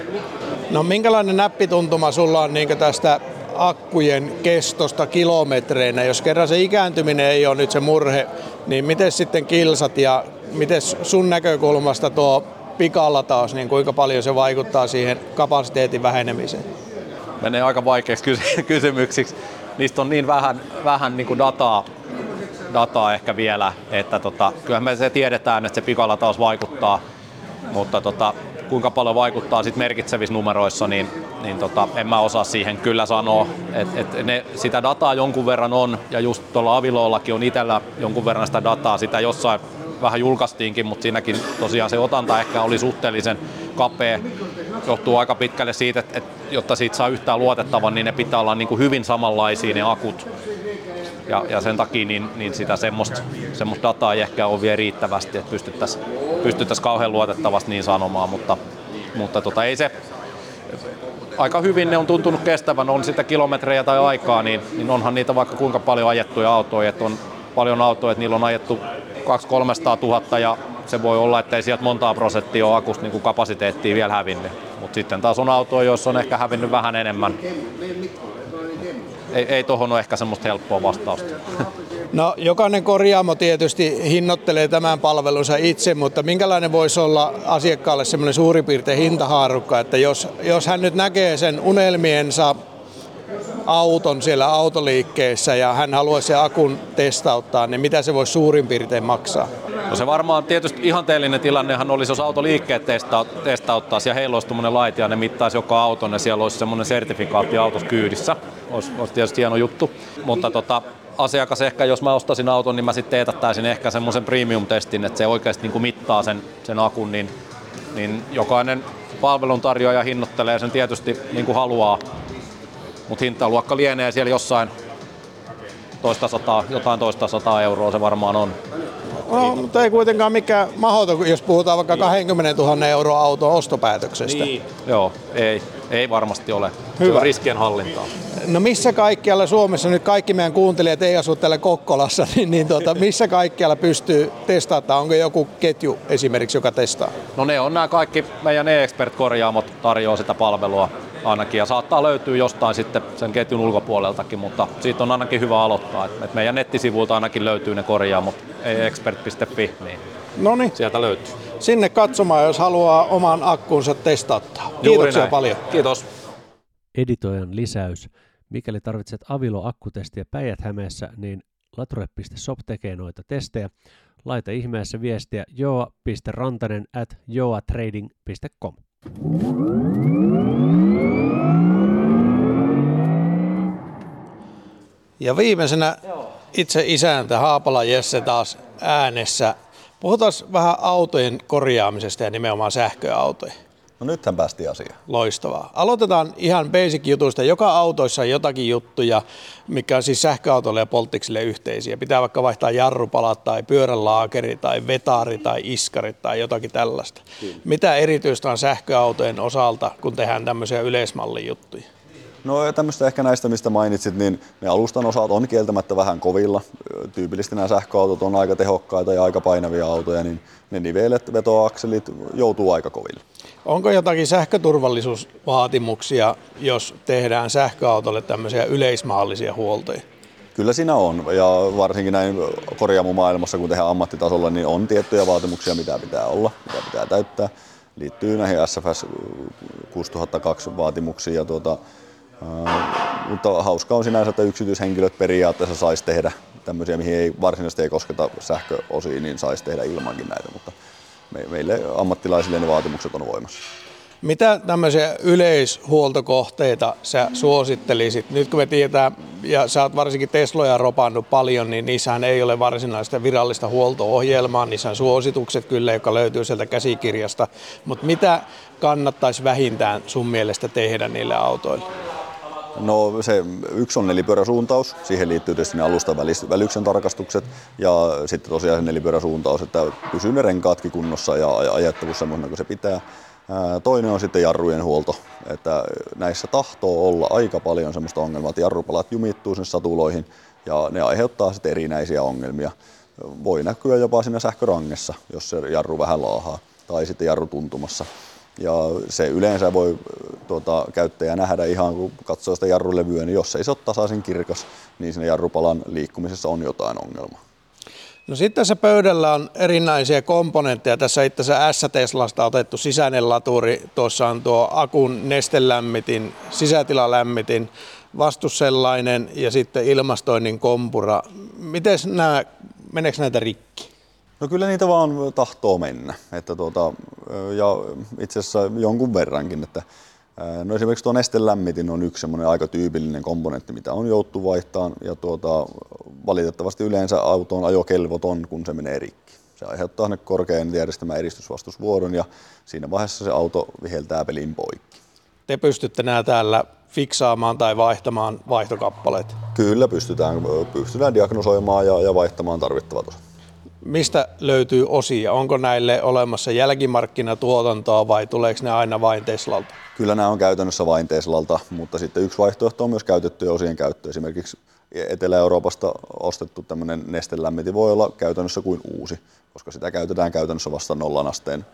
No minkälainen näppituntuma sulla on niin tästä akkujen kestosta kilometreinä? Jos kerran se ikääntyminen ei ole nyt se murhe, niin miten sitten kilsat ja miten sun näkökulmasta tuo taas, niin kuinka paljon se vaikuttaa siihen kapasiteetin vähenemiseen? Menee aika vaikeaksi kysymyksiksi niistä on niin vähän, vähän niin kuin dataa, dataa ehkä vielä, että tota, kyllähän me se tiedetään, että se pikalataus vaikuttaa, mutta tota, kuinka paljon vaikuttaa sit merkitsevissä numeroissa, niin, niin tota, en mä osaa siihen kyllä sanoa. Et, et ne, sitä dataa jonkun verran on, ja just tuolla Avilollakin on itsellä jonkun verran sitä dataa, sitä jossain vähän julkaistiinkin, mutta siinäkin tosiaan se otanta ehkä oli suhteellisen kapea. Johtuu aika pitkälle siitä, että, että jotta siitä saa yhtään luotettavan, niin ne pitää olla niin kuin hyvin samanlaisia ne akut. Ja, ja sen takia niin, niin sitä semmoista, semmoista dataa ei ehkä ole vielä riittävästi, että pystyttäisiin pystyttäisi kauhean luotettavasti niin sanomaan, mutta, mutta tota, ei se, aika hyvin ne on tuntunut kestävän, on sitä kilometrejä tai aikaa, niin, niin onhan niitä vaikka kuinka paljon ajettuja autoja, että on paljon autoja, että niillä on ajettu 200-300 000 ja se voi olla, että ei sieltä montaa prosenttia ole akusta niin kapasiteettia vielä hävinnyt. Mutta sitten taas on autoja, joissa on ehkä hävinnyt vähän enemmän. Ei, ei tuohon ole ehkä semmoista helppoa vastausta. No jokainen korjaamo tietysti hinnoittelee tämän palvelunsa itse, mutta minkälainen voisi olla asiakkaalle semmoinen suurin piirtein hintahaarukka, että jos, jos hän nyt näkee sen unelmiensa auton siellä autoliikkeessä ja hän haluaisi sen akun testauttaa, niin mitä se voisi suurin piirtein maksaa? No se varmaan tietysti ihanteellinen tilannehan olisi, jos autoliikkeet testa, ja heillä olisi tämmöinen laite ja ne mittaisi joka auton ja siellä olisi semmoinen sertifikaatti autos kyydissä. Olisi, olisi tietysti hieno juttu, mutta tota, asiakas ehkä, jos mä ostasin auton, niin mä sitten teetättäisin ehkä semmoisen premium-testin, että se oikeasti niin kuin mittaa sen, sen akun, niin, niin jokainen palveluntarjoaja hinnoittelee sen tietysti niin kuin haluaa mutta hintaluokka lienee siellä jossain toista sataa, jotain toista sataa euroa se varmaan on. No, mutta ei kuitenkaan mikään mahdoton, jos puhutaan vaikka 20 000 euroa auton ostopäätöksestä. Niin. Joo, ei, ei varmasti ole. Hyvä. Se on riskien hallintaa. No missä kaikkialla Suomessa, nyt kaikki meidän kuuntelijat ei asu täällä Kokkolassa, niin, niin tuota, missä kaikkialla pystyy testaamaan? Onko joku ketju esimerkiksi, joka testaa? No ne on nämä kaikki, meidän e-expert-korjaamot tarjoaa sitä palvelua ainakin ja saattaa löytyä jostain sitten sen ketjun ulkopuoleltakin, mutta siitä on ainakin hyvä aloittaa. Et meidän nettisivuilta ainakin löytyy ne korjaamot expert.fi, niin Noniin. sieltä löytyy. Sinne katsomaan, jos haluaa oman akkunsa testattaa. Kiitoksia paljon. Kiitos. Editoijan lisäys. Mikäli tarvitset Avilo-akkutestiä Päijät-Hämeessä, niin lature.shop tekee noita testejä. Laita ihmeessä viestiä joa.rantanen at joatrading.com. Ja viimeisenä itse isäntä Haapala Jesse taas äänessä. Puhutaan vähän autojen korjaamisesta ja nimenomaan sähköautoja. No nythän päästiin asiaan. Loistavaa. Aloitetaan ihan basic jutuista. Joka autoissa on jotakin juttuja, mikä on siis sähköautoille ja polttiksille yhteisiä. Pitää vaikka vaihtaa jarrupalat tai pyörälaakeri tai vetari tai iskari tai jotakin tällaista. Kyllä. Mitä erityistä on sähköautojen osalta, kun tehdään tämmöisiä yleismallin juttuja? No tämmöistä ehkä näistä, mistä mainitsit, niin ne alustan osat on kieltämättä vähän kovilla. Tyypillisesti nämä sähköautot on aika tehokkaita ja aika painavia autoja, niin ne nivelet, vetoakselit joutuu aika koville. Onko jotakin sähköturvallisuusvaatimuksia, jos tehdään sähköautolle tämmöisiä yleismaallisia huoltoja? Kyllä siinä on, ja varsinkin näin korjaamomaailmassa, kun tehdään ammattitasolla, niin on tiettyjä vaatimuksia, mitä pitää olla, mitä pitää täyttää. Liittyy näihin SFS 6002 vaatimuksiin, ja tuota, mutta hauskaa on sinänsä, että yksityishenkilöt periaatteessa saisi tehdä tämmöisiä, mihin ei varsinaisesti ei kosketa sähköosiin, niin saisi tehdä ilmankin näitä, mutta me, meille ammattilaisille ne vaatimukset on voimassa. Mitä tämmöisiä yleishuoltokohteita sä suosittelisit? Nyt kun me tiedetään, ja sä oot varsinkin Tesloja ropannut paljon, niin niissähän ei ole varsinaista virallista huolto-ohjelmaa, niissä on suositukset kyllä, joka löytyy sieltä käsikirjasta. Mutta mitä kannattaisi vähintään sun mielestä tehdä niille autoille? No se yksi on nelipyöräsuuntaus, siihen liittyy tietysti ne alustan välyksen tarkastukset ja sitten tosiaan se nelipyöräsuuntaus, että pysyy ne renkaatkin kunnossa ja ajettavuus semmoinen kuin se pitää. Toinen on sitten jarrujen huolto, että näissä tahtoo olla aika paljon semmoista ongelmaa, että jarrupalat jumittuu sinne satuloihin ja ne aiheuttaa sitten erinäisiä ongelmia. Voi näkyä jopa siinä sähkörangessa, jos se jarru vähän laahaa tai sitten jarru tuntumassa. Ja se yleensä voi tuota, käyttäjä nähdä ihan kun katsoo sitä jarrulevyä, niin jos ei se ole tasaisen kirkas, niin siinä jarrupalan liikkumisessa on jotain ongelmaa. No sitten tässä pöydällä on erinäisiä komponentteja. Tässä itse asiassa S-Teslasta otettu sisäinen laturi. Tuossa on tuo akun nestelämmitin, sisätilalämmitin, vastussellainen ja sitten ilmastoinnin kompura. Miten nämä, meneekö näitä rikki? No kyllä niitä vaan tahtoo mennä. Että tuota, ja itse asiassa jonkun verrankin. Että, no esimerkiksi tuo nestelämmitin on yksi semmoinen aika tyypillinen komponentti, mitä on joutu vaihtamaan. Ja tuota, valitettavasti yleensä auto on ajokelvoton, kun se menee rikki. Se aiheuttaa sinne korkean järjestelmän eristysvastusvuoron ja siinä vaiheessa se auto viheltää pelin poikki. Te pystytte nämä täällä fiksaamaan tai vaihtamaan vaihtokappaleet? Kyllä pystytään, pystytään diagnosoimaan ja, ja vaihtamaan tarvittavat osat mistä löytyy osia? Onko näille olemassa jälkimarkkinatuotantoa vai tuleeko ne aina vain Teslalta? Kyllä nämä on käytännössä vain Teslalta, mutta sitten yksi vaihtoehto on myös käytettyjen osien käyttö. Esimerkiksi Etelä-Euroopasta ostettu tämmöinen nestelämmiti voi olla käytännössä kuin uusi, koska sitä käytetään käytännössä vasta nollan asteen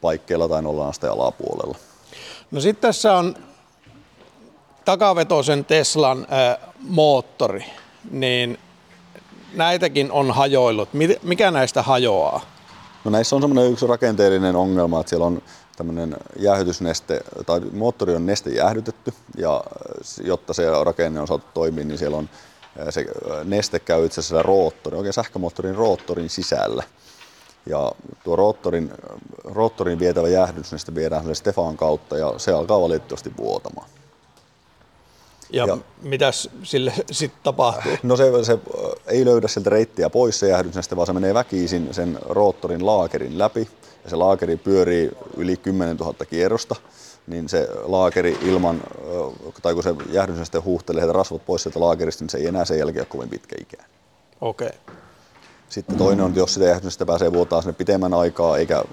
paikkeilla tai nollan asteen alapuolella. No sitten tässä on takavetoisen Teslan äh, moottori, niin näitäkin on hajoillut. Mikä näistä hajoaa? No näissä on semmoinen yksi rakenteellinen ongelma, että siellä on tämmöinen jäähytysneste, tai moottori on neste jäähdytetty, ja jotta se rakenne on saatu toimia, niin siellä on se neste käy itse asiassa roottori, oikein sähkömoottorin roottorin sisällä. Ja tuo roottorin, roottorin vietävä jäähdysneste viedään Stefan kautta ja se alkaa valitettavasti vuotamaan. Ja, ja mitäs sille sitten tapahtuu? No se, se ei löydä sieltä reittiä pois se jäähdysneste, vaan se menee väkisin sen roottorin laakerin läpi. Ja se laakeri pyörii yli 10 000 kierrosta niin se laakeri ilman, tai kun se jäähdysneste huuhtelee rasvot pois sieltä laakerista, niin se ei enää sen jälkeen ole kovin pitkä ikään. Okei. Okay. Sitten toinen on, että jos sitä jäähdysnestä pääsee vuotaa sinne pitemmän aikaa, eikä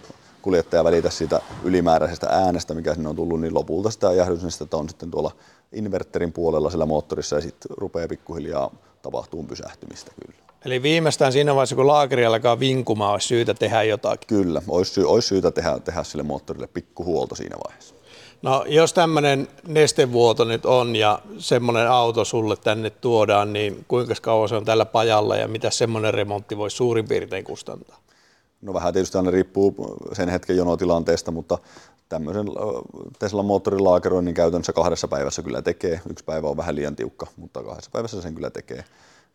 kuljettaja välitä siitä ylimääräisestä äänestä, mikä sinne on tullut, niin lopulta sitä jäähdysnestettä on sitten tuolla inverterin puolella sillä moottorissa ja sitten rupeaa pikkuhiljaa tapahtuu pysähtymistä kyllä. Eli viimeistään siinä vaiheessa, kun laakeri alkaa vinkumaan, olisi syytä tehdä jotakin? Kyllä, olisi, sy- olisi syytä tehdä, tehdä sille moottorille pikkuhuolto siinä vaiheessa. No jos tämmöinen nestevuoto nyt on ja semmoinen auto sulle tänne tuodaan, niin kuinka kauan se on tällä pajalla ja mitä semmoinen remontti voisi suurin piirtein kustantaa? No vähän tietysti aina riippuu sen hetken jonotilanteesta, mutta tämmöisen Tesla moottorin laakeroinnin käytännössä kahdessa päivässä kyllä tekee. Yksi päivä on vähän liian tiukka, mutta kahdessa päivässä sen kyllä tekee.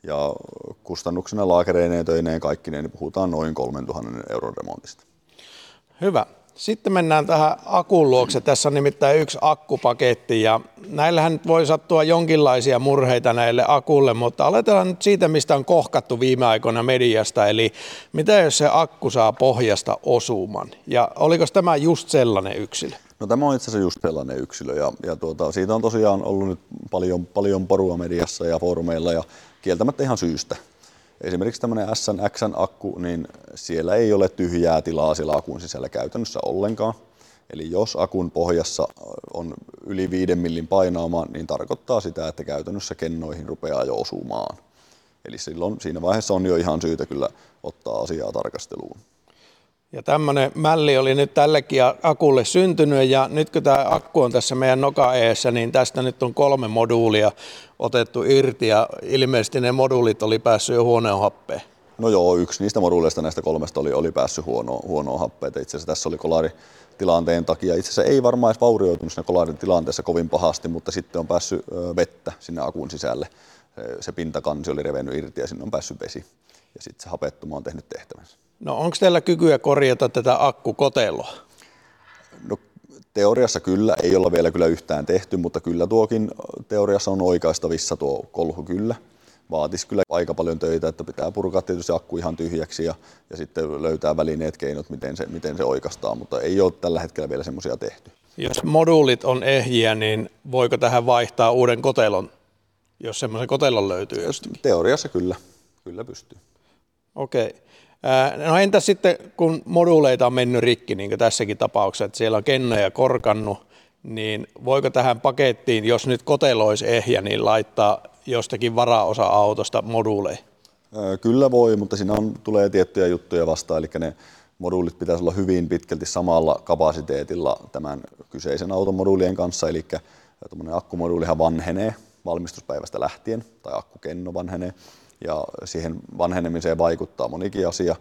Ja kustannuksena laakereineen, töineen, kaikkineen, niin puhutaan noin 3000 euron remontista. Hyvä. Sitten mennään tähän akun luokse. Tässä on nimittäin yksi akkupaketti ja näillähän nyt voi sattua jonkinlaisia murheita näille akulle, mutta aletaan nyt siitä, mistä on kohkattu viime aikoina mediasta. Eli mitä jos se akku saa pohjasta osuman? Ja oliko tämä just sellainen yksilö? No tämä on itse asiassa just sellainen yksilö ja, ja tuota, siitä on tosiaan ollut nyt paljon, paljon porua mediassa ja foorumeilla ja kieltämättä ihan syystä. Esimerkiksi tämmöinen SNX-akku, niin siellä ei ole tyhjää tilaa sillä akun sisällä käytännössä ollenkaan. Eli jos akun pohjassa on yli 5 millin painaama, niin tarkoittaa sitä, että käytännössä kennoihin rupeaa jo osumaan. Eli silloin siinä vaiheessa on jo ihan syytä kyllä ottaa asiaa tarkasteluun. Ja tämmöinen mälli oli nyt tällekin akulle syntynyt ja nyt kun tämä akku on tässä meidän noka eessä, niin tästä nyt on kolme moduulia otettu irti ja ilmeisesti ne moduulit oli päässyt jo huoneen happeen. No joo, yksi niistä moduuleista näistä kolmesta oli, oli päässyt huonoon, huonoon happeen. Itse asiassa tässä oli kolari tilanteen takia. Itse asiassa ei varmaan edes vaurioitunut siinä kolarin tilanteessa kovin pahasti, mutta sitten on päässyt vettä sinne akun sisälle. Se pintakansi oli revennyt irti ja sinne on päässyt vesi. Ja sitten se hapettuma on tehnyt tehtävänsä. No onko teillä kykyä korjata tätä akkukotelua? No teoriassa kyllä, ei olla vielä kyllä yhtään tehty, mutta kyllä tuokin teoriassa on oikeistavissa tuo kolhu kyllä. Vaatisi kyllä aika paljon töitä, että pitää purkaa tietysti akku ihan tyhjäksi ja, ja sitten löytää välineet, keinot, miten se, miten se oikeastaa, mutta ei ole tällä hetkellä vielä semmoisia tehty. Jos moduulit on ehjiä, niin voiko tähän vaihtaa uuden kotelon, jos semmoisen kotelon löytyy jostakin? Teoriassa kyllä, kyllä pystyy. Okei. Okay. No entä sitten, kun moduuleita on mennyt rikki, niin kuin tässäkin tapauksessa, että siellä on kennoja korkannut, niin voiko tähän pakettiin, jos nyt kotelo olisi ehjä, niin laittaa jostakin varaosa autosta moduuleihin? Kyllä voi, mutta siinä on, tulee tiettyjä juttuja vastaan, eli ne moduulit pitäisi olla hyvin pitkälti samalla kapasiteetilla tämän kyseisen auton moduulien kanssa, eli akkumoduulihan vanhenee valmistuspäivästä lähtien, tai akkukenno vanhenee, ja siihen vanhenemiseen vaikuttaa monikin asia.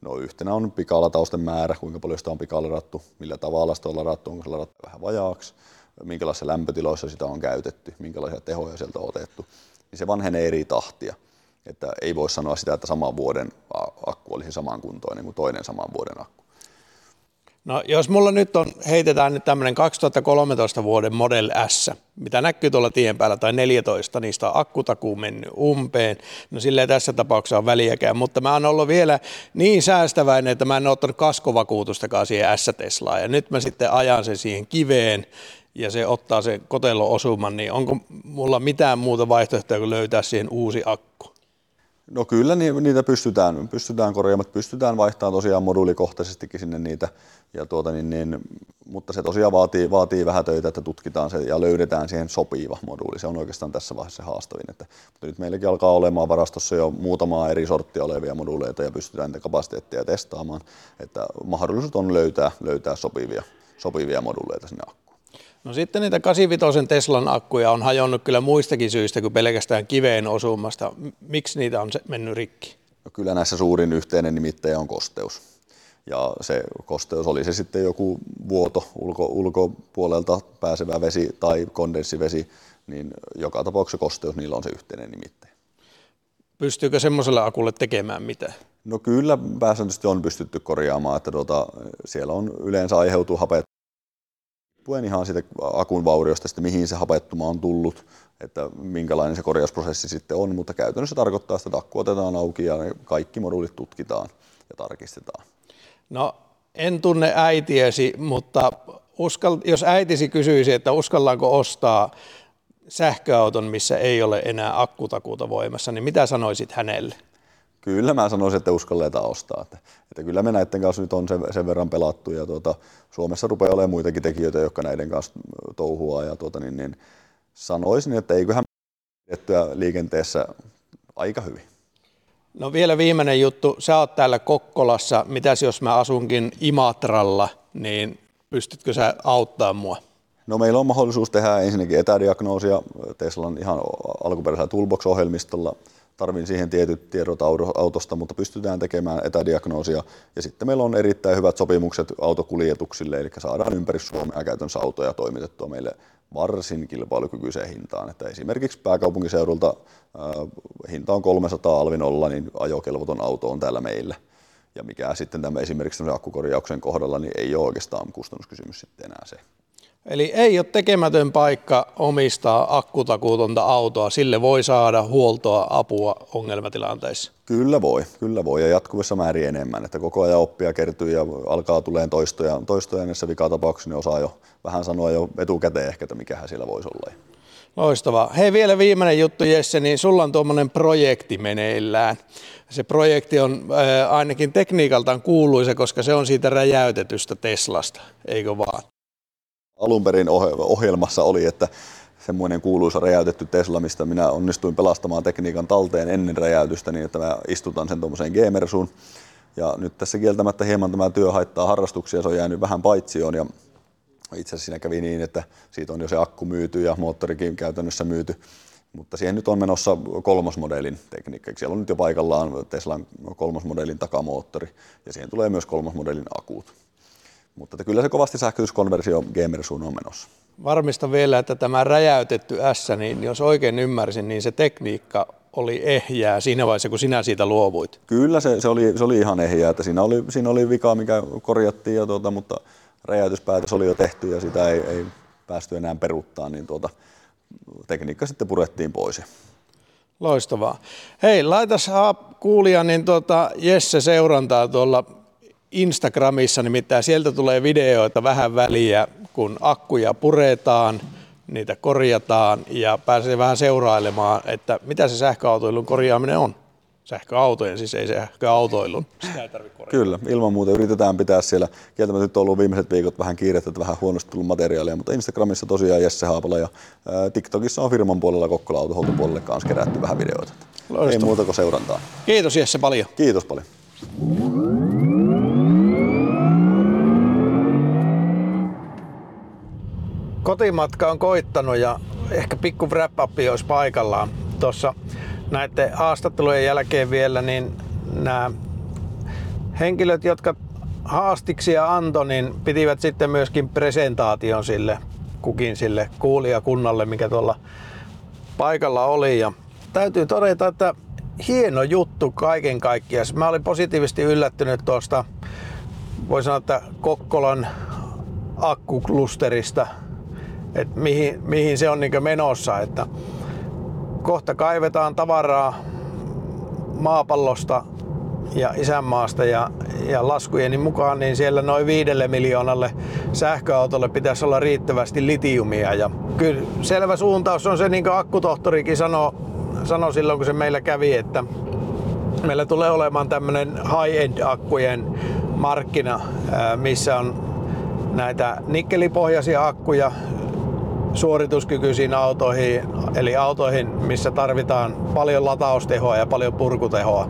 No yhtenä on pikalatausten määrä, kuinka paljon sitä on pikaladattu, millä tavalla sitä on ladattu, onko se ladattu vähän vajaaksi, minkälaisissa lämpötiloissa sitä on käytetty, minkälaisia tehoja sieltä on otettu. Niin se vanhenee eri tahtia. Että ei voi sanoa sitä, että saman vuoden akku olisi samankuntoinen kuin toinen saman vuoden akku. No jos mulla nyt on, heitetään nyt tämmöinen 2013 vuoden Model S, mitä näkyy tuolla tien päällä, tai 14, niistä on akkutakuu mennyt umpeen, no sillä tässä tapauksessa on väliäkään, mutta mä oon ollut vielä niin säästäväinen, että mä en ole ottanut kaskovakuutustakaan siihen S-Teslaan, ja nyt mä sitten ajan sen siihen kiveen, ja se ottaa sen kotelo osuman, niin onko mulla mitään muuta vaihtoehtoa kuin löytää siihen uusi akku? No kyllä niitä pystytään, pystytään korjaamaan, pystytään vaihtamaan tosiaan moduulikohtaisestikin sinne niitä, ja tuota, niin, niin, mutta se tosiaan vaatii, vaatii vähän töitä, että tutkitaan se ja löydetään siihen sopiva moduuli. Se on oikeastaan tässä vaiheessa haastavin. Että, mutta nyt meilläkin alkaa olemaan varastossa jo muutamaa eri sorttia olevia moduuleita ja pystytään niitä kapasiteettia testaamaan, että mahdollisuus on löytää, löytää sopivia, sopivia moduuleita sinne akkuun. No sitten niitä 85 Teslan akkuja on hajonnut kyllä muistakin syistä kuin pelkästään kiveen osumasta. Miksi niitä on mennyt rikki? No kyllä näissä suurin yhteinen nimittäjä on kosteus. Ja se kosteus oli se sitten joku vuoto ulko, ulkopuolelta pääsevä vesi tai kondenssivesi, niin joka tapauksessa kosteus niillä on se yhteinen nimittäjä. Pystyykö semmoiselle akulle tekemään mitä? No kyllä pääsääntöisesti on pystytty korjaamaan, että tuota, siellä on yleensä aiheutuu hapet riippuen ihan siitä akun vauriosta, sitten mihin se hapettuma on tullut, että minkälainen se korjausprosessi sitten on, mutta käytännössä tarkoittaa sitä, että akku otetaan auki ja kaikki moduulit tutkitaan ja tarkistetaan. No en tunne äitiesi, mutta uskal, jos äitisi kysyisi, että uskallaanko ostaa sähköauton, missä ei ole enää akkutakuuta voimassa, niin mitä sanoisit hänelle? Kyllä mä sanoisin, että uskalletaan ostaa. Että, että kyllä me näiden kanssa nyt on sen, sen verran pelattu ja tuota, Suomessa rupeaa olemaan muitakin tekijöitä, jotka näiden kanssa touhua ja tuota, niin, niin, sanoisin, että eiköhän pidettyä liikenteessä aika hyvin. No vielä viimeinen juttu. Sä oot täällä Kokkolassa. Mitäs jos mä asunkin Imatralla, niin pystytkö sä auttaa mua? No meillä on mahdollisuus tehdä ensinnäkin etädiagnoosia Teslan ihan alkuperäisellä Toolbox-ohjelmistolla – tarvin siihen tietyt tiedot autosta, mutta pystytään tekemään etädiagnoosia. Ja sitten meillä on erittäin hyvät sopimukset autokuljetuksille, eli saadaan ympäri Suomea käytännössä autoja toimitettua meille varsin kilpailukykyiseen hintaan. Että esimerkiksi pääkaupunkiseudulta äh, hinta on 300 alvin olla, niin ajokelvoton auto on täällä meillä. ja mikä sitten tämä esimerkiksi akkukorjauksen kohdalla niin ei ole oikeastaan kustannuskysymys sitten enää se. Eli ei ole tekemätön paikka omistaa akkutakuutonta autoa, sille voi saada huoltoa, apua ongelmatilanteissa. Kyllä voi, kyllä voi ja jatkuvassa määrin enemmän, että koko ajan oppia kertyy ja alkaa tulee toistoja, toistoja näissä vikatapauksissa, niin osaa jo vähän sanoa jo etukäteen ehkä, että mikähän siellä voisi olla. Loistavaa. Hei vielä viimeinen juttu Jesse, niin sulla on tuommoinen projekti meneillään. Se projekti on äh, ainakin tekniikaltaan kuuluisa, koska se on siitä räjäytetystä Teslasta, eikö vaan? Alun perin ohjelmassa oli, että semmoinen kuuluisa räjäytetty Tesla, mistä minä onnistuin pelastamaan tekniikan talteen ennen räjäytystä niin, että mä istutan sen tuommoiseen Gamersuun. Ja nyt tässä kieltämättä hieman tämä työ haittaa harrastuksia, se on jäänyt vähän paitsioon ja itse asiassa siinä kävi niin, että siitä on jo se akku myyty ja moottorikin käytännössä myyty. Mutta siihen nyt on menossa kolmosmodelin tekniikka. Siellä on nyt jo paikallaan Teslan kolmosmodelin takamoottori ja siihen tulee myös kolmosmodelin akut. Mutta että kyllä se kovasti sähkötyskonversio Gamersuun on menossa. Varmista vielä, että tämä räjäytetty S, niin jos oikein ymmärsin, niin se tekniikka oli ehjää siinä vaiheessa, kun sinä siitä luovuit. Kyllä se, se, oli, se oli ihan ehjää, että siinä oli, siinä oli vika, mikä korjattiin, ja tuota, mutta räjäytyspäätös oli jo tehty ja sitä ei, ei päästy enää peruttaa, niin tuota, tekniikka sitten purettiin pois. Loistavaa. Hei, laitas kuulija niin tuota, Jesse seurantaa tuolla Instagramissa, nimittäin sieltä tulee videoita vähän väliä, kun akkuja puretaan, niitä korjataan ja pääsee vähän seurailemaan, että mitä se sähköautoilun korjaaminen on. Sähköautojen, siis ei sähköautoilun. Sitä ei Kyllä, ilman muuta yritetään pitää siellä. Kieltämättä nyt on ollut viimeiset viikot vähän kiirettä, että vähän huonosti tullut materiaalia, mutta Instagramissa tosiaan Jesse Haapala ja TikTokissa on firman puolella Kokkola autohuoltopuolelle kanssa kerätty vähän videoita. Loistava. Ei muuta kuin seurantaa. Kiitos Jesse paljon. Kiitos paljon. Kotimatka on koittanut ja ehkä pikku wrap olisi paikallaan. Tuossa näiden haastattelujen jälkeen vielä, niin nämä henkilöt, jotka haastiksia antoi, niin pitivät sitten myöskin presentaation sille kukin sille kuulijakunnalle, mikä tuolla paikalla oli. Ja täytyy todeta, että hieno juttu kaiken kaikkiaan. Mä olin positiivisesti yllättynyt tuosta, voi sanoa, että Kokkolan akkuklusterista, että mihin, mihin se on niin menossa. Että kohta kaivetaan tavaraa maapallosta ja isänmaasta ja, ja laskujeni mukaan, niin siellä noin viidelle miljoonalle sähköautolle pitäisi olla riittävästi litiumia. Ja kyllä selvä suuntaus on se, niin kuin akkutohtorikin sanoi, sanoi silloin, kun se meillä kävi, että meillä tulee olemaan tämmöinen high-end akkujen markkina, missä on näitä nikkelipohjaisia akkuja, suorituskykyisiin autoihin, eli autoihin, missä tarvitaan paljon lataustehoa ja paljon purkutehoa.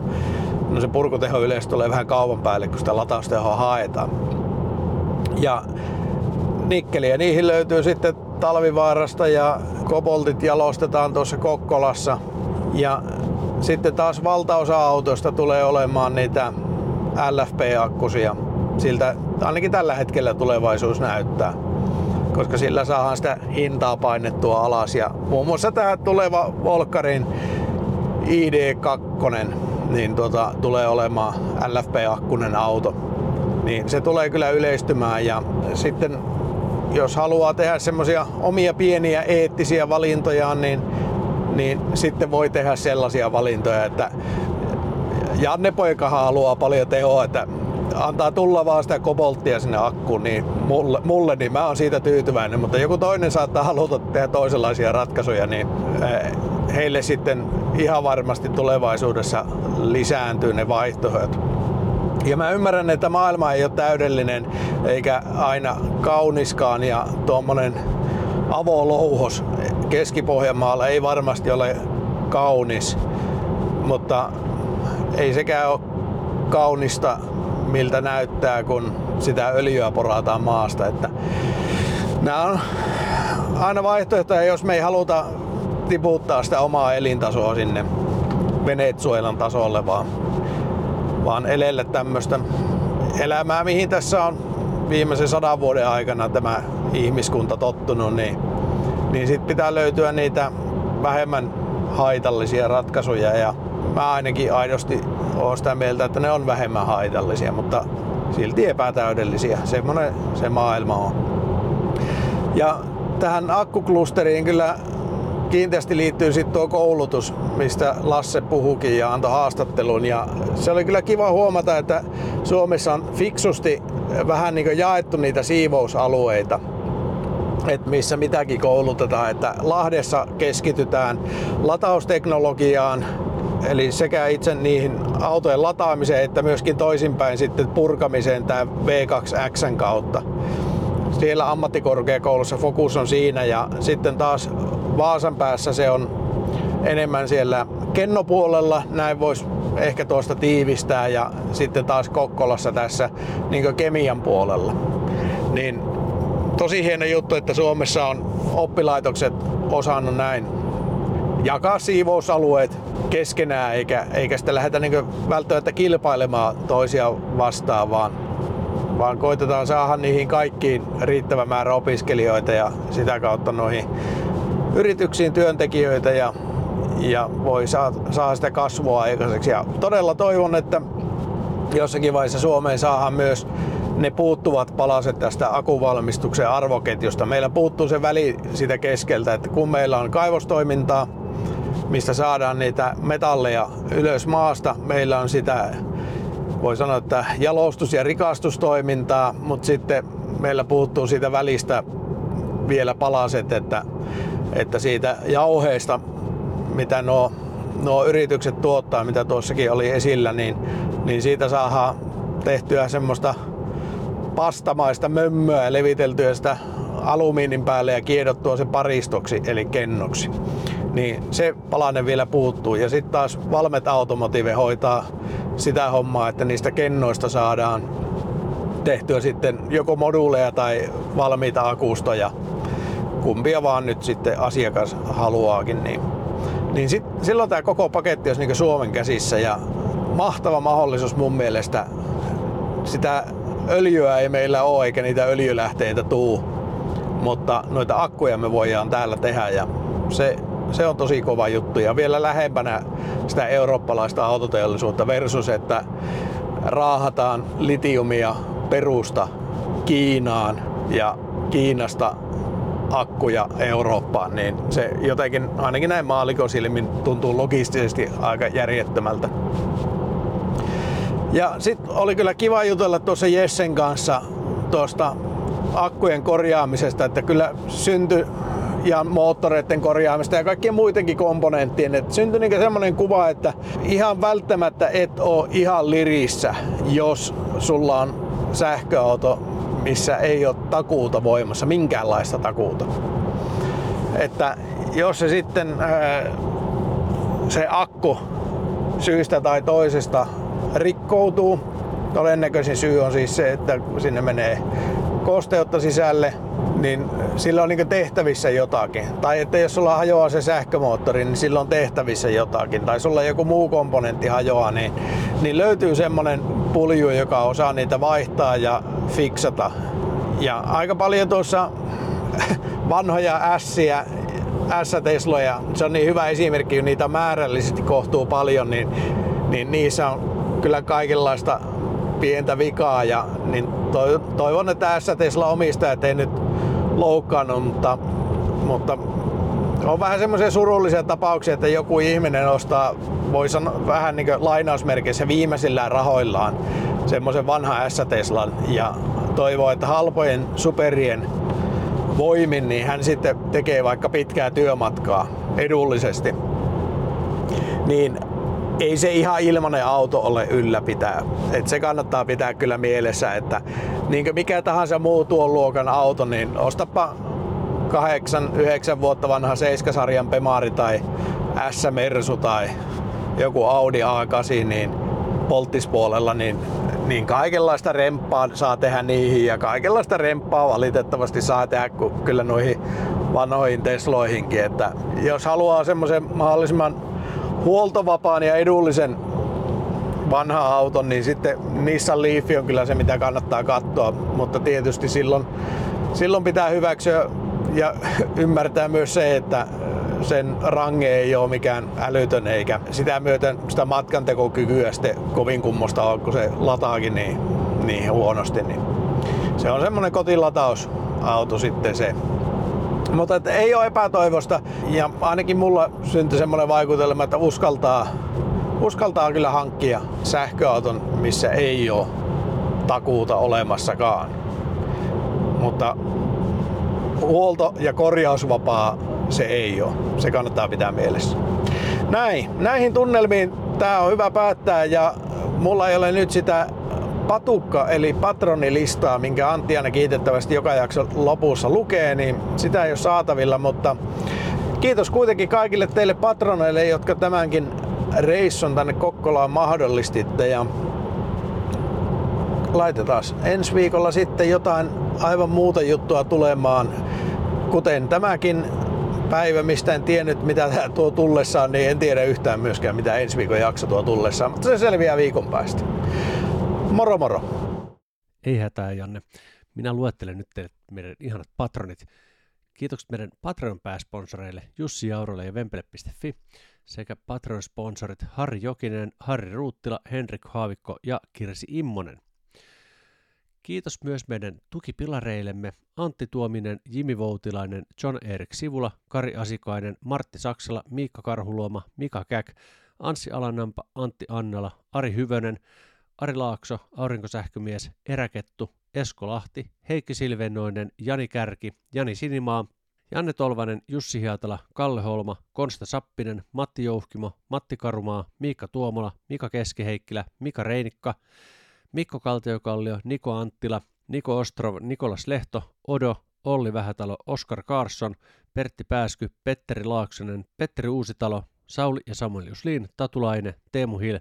No se purkuteho yleensä tulee vähän kaupan päälle, kun sitä lataustehoa haetaan. Ja nikkeliä niihin löytyy sitten talvivaarasta ja koboltit jalostetaan tuossa Kokkolassa. Ja sitten taas valtaosa autoista tulee olemaan niitä LFP-akkusia. Siltä ainakin tällä hetkellä tulevaisuus näyttää koska sillä saadaan sitä hintaa painettua alas. Ja muun muassa tämä tuleva Volkarin ID2 niin tuota, tulee olemaan LFP-akkunen auto. Niin se tulee kyllä yleistymään ja sitten jos haluaa tehdä semmoisia omia pieniä eettisiä valintoja, niin, niin sitten voi tehdä sellaisia valintoja, että Janne poikahan haluaa paljon tehoa, että antaa tulla vaan sitä kobolttia sinne akkuun, niin mulle, mulle niin mä oon siitä tyytyväinen, mutta joku toinen saattaa haluta tehdä toisenlaisia ratkaisuja, niin heille sitten ihan varmasti tulevaisuudessa lisääntyy ne vaihtoehdot. Ja mä ymmärrän, että maailma ei ole täydellinen eikä aina kauniskaan ja tuommoinen avolouhos Keski-Pohjanmaalla ei varmasti ole kaunis, mutta ei sekään ole kaunista miltä näyttää, kun sitä öljyä porataan maasta. Että nämä on aina vaihtoehtoja, jos me ei haluta tiputtaa sitä omaa elintasoa sinne Venezuelan tasolle, vaan, vaan elelle tämmöistä elämää, mihin tässä on viimeisen sadan vuoden aikana tämä ihmiskunta tottunut, niin, niin sitten pitää löytyä niitä vähemmän haitallisia ratkaisuja ja mä ainakin aidosti olen sitä mieltä, että ne on vähemmän haitallisia, mutta silti epätäydellisiä. Semmoinen se maailma on. Ja tähän akkuklusteriin kyllä kiinteästi liittyy sitten tuo koulutus, mistä Lasse puhukin ja antoi haastattelun. Ja se oli kyllä kiva huomata, että Suomessa on fiksusti vähän niin jaettu niitä siivousalueita että missä mitäkin koulutetaan. Että Lahdessa keskitytään latausteknologiaan, eli sekä itse niihin autojen lataamiseen että myöskin toisinpäin sitten purkamiseen tämä V2X kautta. Siellä ammattikorkeakoulussa fokus on siinä ja sitten taas Vaasan päässä se on enemmän siellä kennopuolella, näin voisi ehkä tuosta tiivistää ja sitten taas Kokkolassa tässä niin kemian puolella. Niin tosi hieno juttu, että Suomessa on oppilaitokset osannut näin jakaa siivousalueet keskenään, eikä, eikä sitä lähdetä niin välttämättä kilpailemaan toisia vastaan, vaan, vaan koitetaan saada niihin kaikkiin riittävä määrä opiskelijoita ja sitä kautta noihin yrityksiin työntekijöitä ja, ja voi saa, saa sitä kasvua aikaiseksi. Ja todella toivon, että jossakin vaiheessa Suomeen saadaan myös ne puuttuvat palaset tästä akuvalmistuksen arvoketjusta. Meillä puuttuu se väli sitä keskeltä, että kun meillä on kaivostoimintaa, mistä saadaan niitä metalleja ylös maasta, meillä on sitä voi sanoa, että jalostus- ja rikastustoimintaa, mutta sitten meillä puuttuu siitä välistä vielä palaset, että, että siitä jauheesta, mitä nuo, nuo yritykset tuottaa, mitä tuossakin oli esillä, niin, niin siitä saadaan tehtyä semmoista pastamaista mömmöä ja leviteltyä sitä alumiinin päälle ja kiedottua se paristoksi eli kennoksi. Niin se palanen vielä puuttuu. Ja sitten taas Valmet Automotive hoitaa sitä hommaa, että niistä kennoista saadaan tehtyä sitten joko moduuleja tai valmiita akustoja. Kumpia vaan nyt sitten asiakas haluaakin. Niin, niin sit, silloin tämä koko paketti olisi niin Suomen käsissä ja mahtava mahdollisuus mun mielestä sitä öljyä ei meillä ole eikä niitä öljylähteitä tuu, mutta noita akkuja me voidaan täällä tehdä ja se, se on tosi kova juttu ja vielä lähempänä sitä eurooppalaista autoteollisuutta versus, että raahataan litiumia perusta Kiinaan ja Kiinasta akkuja Eurooppaan, niin se jotenkin ainakin näin maalikosilmin tuntuu logistisesti aika järjettömältä. Ja sitten oli kyllä kiva jutella tuossa Jessen kanssa tuosta akkujen korjaamisesta, että kyllä syntyi ja moottoreiden korjaamista ja kaikkien muidenkin komponenttien. Et syntyi niinku semmoinen kuva, että ihan välttämättä et ole ihan lirissä, jos sulla on sähköauto, missä ei ole takuuta voimassa, minkäänlaista takuuta. Että jos se sitten se akku syystä tai toisesta rikkoutuu. Todennäköisin syy on siis se, että sinne menee kosteutta sisälle, niin sillä on niin tehtävissä jotakin. Tai että jos sulla hajoaa se sähkömoottori, niin sillä on tehtävissä jotakin. Tai sulla joku muu komponentti hajoaa, niin, niin löytyy semmonen pulju, joka osaa niitä vaihtaa ja fiksata. Ja aika paljon tuossa vanhoja ässiä S-Tesloja, se on niin hyvä esimerkki, kun niitä määrällisesti kohtuu paljon, niin, niin niissä on kyllä kaikenlaista pientä vikaa ja niin toivon, että tässä Tesla omistajat ei nyt loukkaannut, mutta, mutta on vähän semmoisia surullisia tapauksia, että joku ihminen ostaa, voi sanoa vähän niin kuin lainausmerkeissä viimeisillään rahoillaan semmoisen vanhan S-Teslan ja toivoo, että halpojen superien voimin, niin hän sitten tekee vaikka pitkää työmatkaa edullisesti. Niin ei se ihan ilmanen auto ole ylläpitää. Et se kannattaa pitää kyllä mielessä, että niin mikä tahansa muu tuon luokan auto, niin ostapa 8-9 vuotta vanha 7-sarjan Pemari tai S-Mersu tai joku Audi A8, niin polttispuolella, niin, niin kaikenlaista remppaa saa tehdä niihin ja kaikenlaista remppaa valitettavasti saa tehdä kyllä noihin vanhoihin Tesloihinkin. Että jos haluaa semmoisen mahdollisimman huoltovapaan ja edullisen vanha auton, niin sitten Nissan Leaf on kyllä se, mitä kannattaa katsoa. Mutta tietysti silloin, silloin pitää hyväksyä ja ymmärtää myös se, että sen range ei ole mikään älytön eikä sitä myöten sitä matkantekokykyä sitten kovin kummosta ole, kun se lataakin niin, niin huonosti. Niin se on semmonen kotilatausauto sitten se. Mutta että ei ole epätoivosta ja ainakin mulla syntyi semmoinen vaikutelma, että uskaltaa, uskaltaa kyllä hankkia sähköauton, missä ei ole takuuta olemassakaan. Mutta huolto- ja korjausvapaa se ei ole. Se kannattaa pitää mielessä. Näin, näihin tunnelmiin tämä on hyvä päättää ja mulla ei ole nyt sitä patukka eli patronilistaa, minkä Antti aina kiitettävästi joka jakso lopussa lukee, niin sitä ei ole saatavilla, mutta kiitos kuitenkin kaikille teille patroneille, jotka tämänkin reissun tänne Kokkolaan mahdollistitte ja laitetaan ensi viikolla sitten jotain aivan muuta juttua tulemaan, kuten tämäkin päivä, mistä en tiennyt mitä tämä tuo tullessaan, niin en tiedä yhtään myöskään mitä ensi viikon jakso tuo tullessaan, mutta se selviää viikon päästä. Moro moro! Ei hätää, Janne. Minä luettelen nyt teille meidän ihanat patronit. Kiitokset meidän Patreon pääsponsoreille Jussi Jaurolle ja Vempele.fi sekä Patreon-sponsorit Harri Jokinen, Harri Ruuttila, Henrik Haavikko ja Kirsi Immonen. Kiitos myös meidän tukipilareillemme Antti Tuominen, Jimi Voutilainen, John Erik Sivula, Kari Asikainen, Martti Saksala, Miikka Karhuluoma, Mika Käk, Anssi Alanampa, Antti Annala, Ari Hyvönen, Ari Laakso, Aurinkosähkömies, Eräkettu, Esko Lahti, Heikki Silvennoinen, Jani Kärki, Jani Sinimaa, Janne Tolvanen, Jussi Hiatala, Kalle Holma, Konsta Sappinen, Matti Jouhkimo, Matti Karumaa, Miikka Tuomola, Mika Keskiheikkilä, Mika Reinikka, Mikko Kaltiokallio, Niko Anttila, Niko Ostrov, Nikolas Lehto, Odo, Olli Vähätalo, Oskar Karsson, Pertti Pääsky, Petteri Laaksonen, Petteri Uusitalo, Sauli ja Samuel Juslin, Tatulainen, Teemu Hil,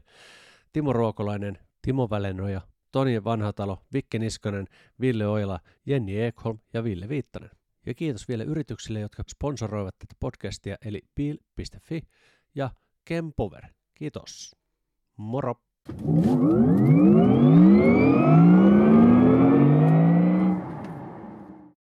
Timo Ruokolainen, Timo Välenoja, Toni Vanhatalo, Vikke Niskanen, Ville Oila, Jenni Ekholm ja Ville Viittanen. Ja kiitos vielä yrityksille, jotka sponsoroivat tätä podcastia, eli pil.fi ja Kempover. Kiitos. Moro!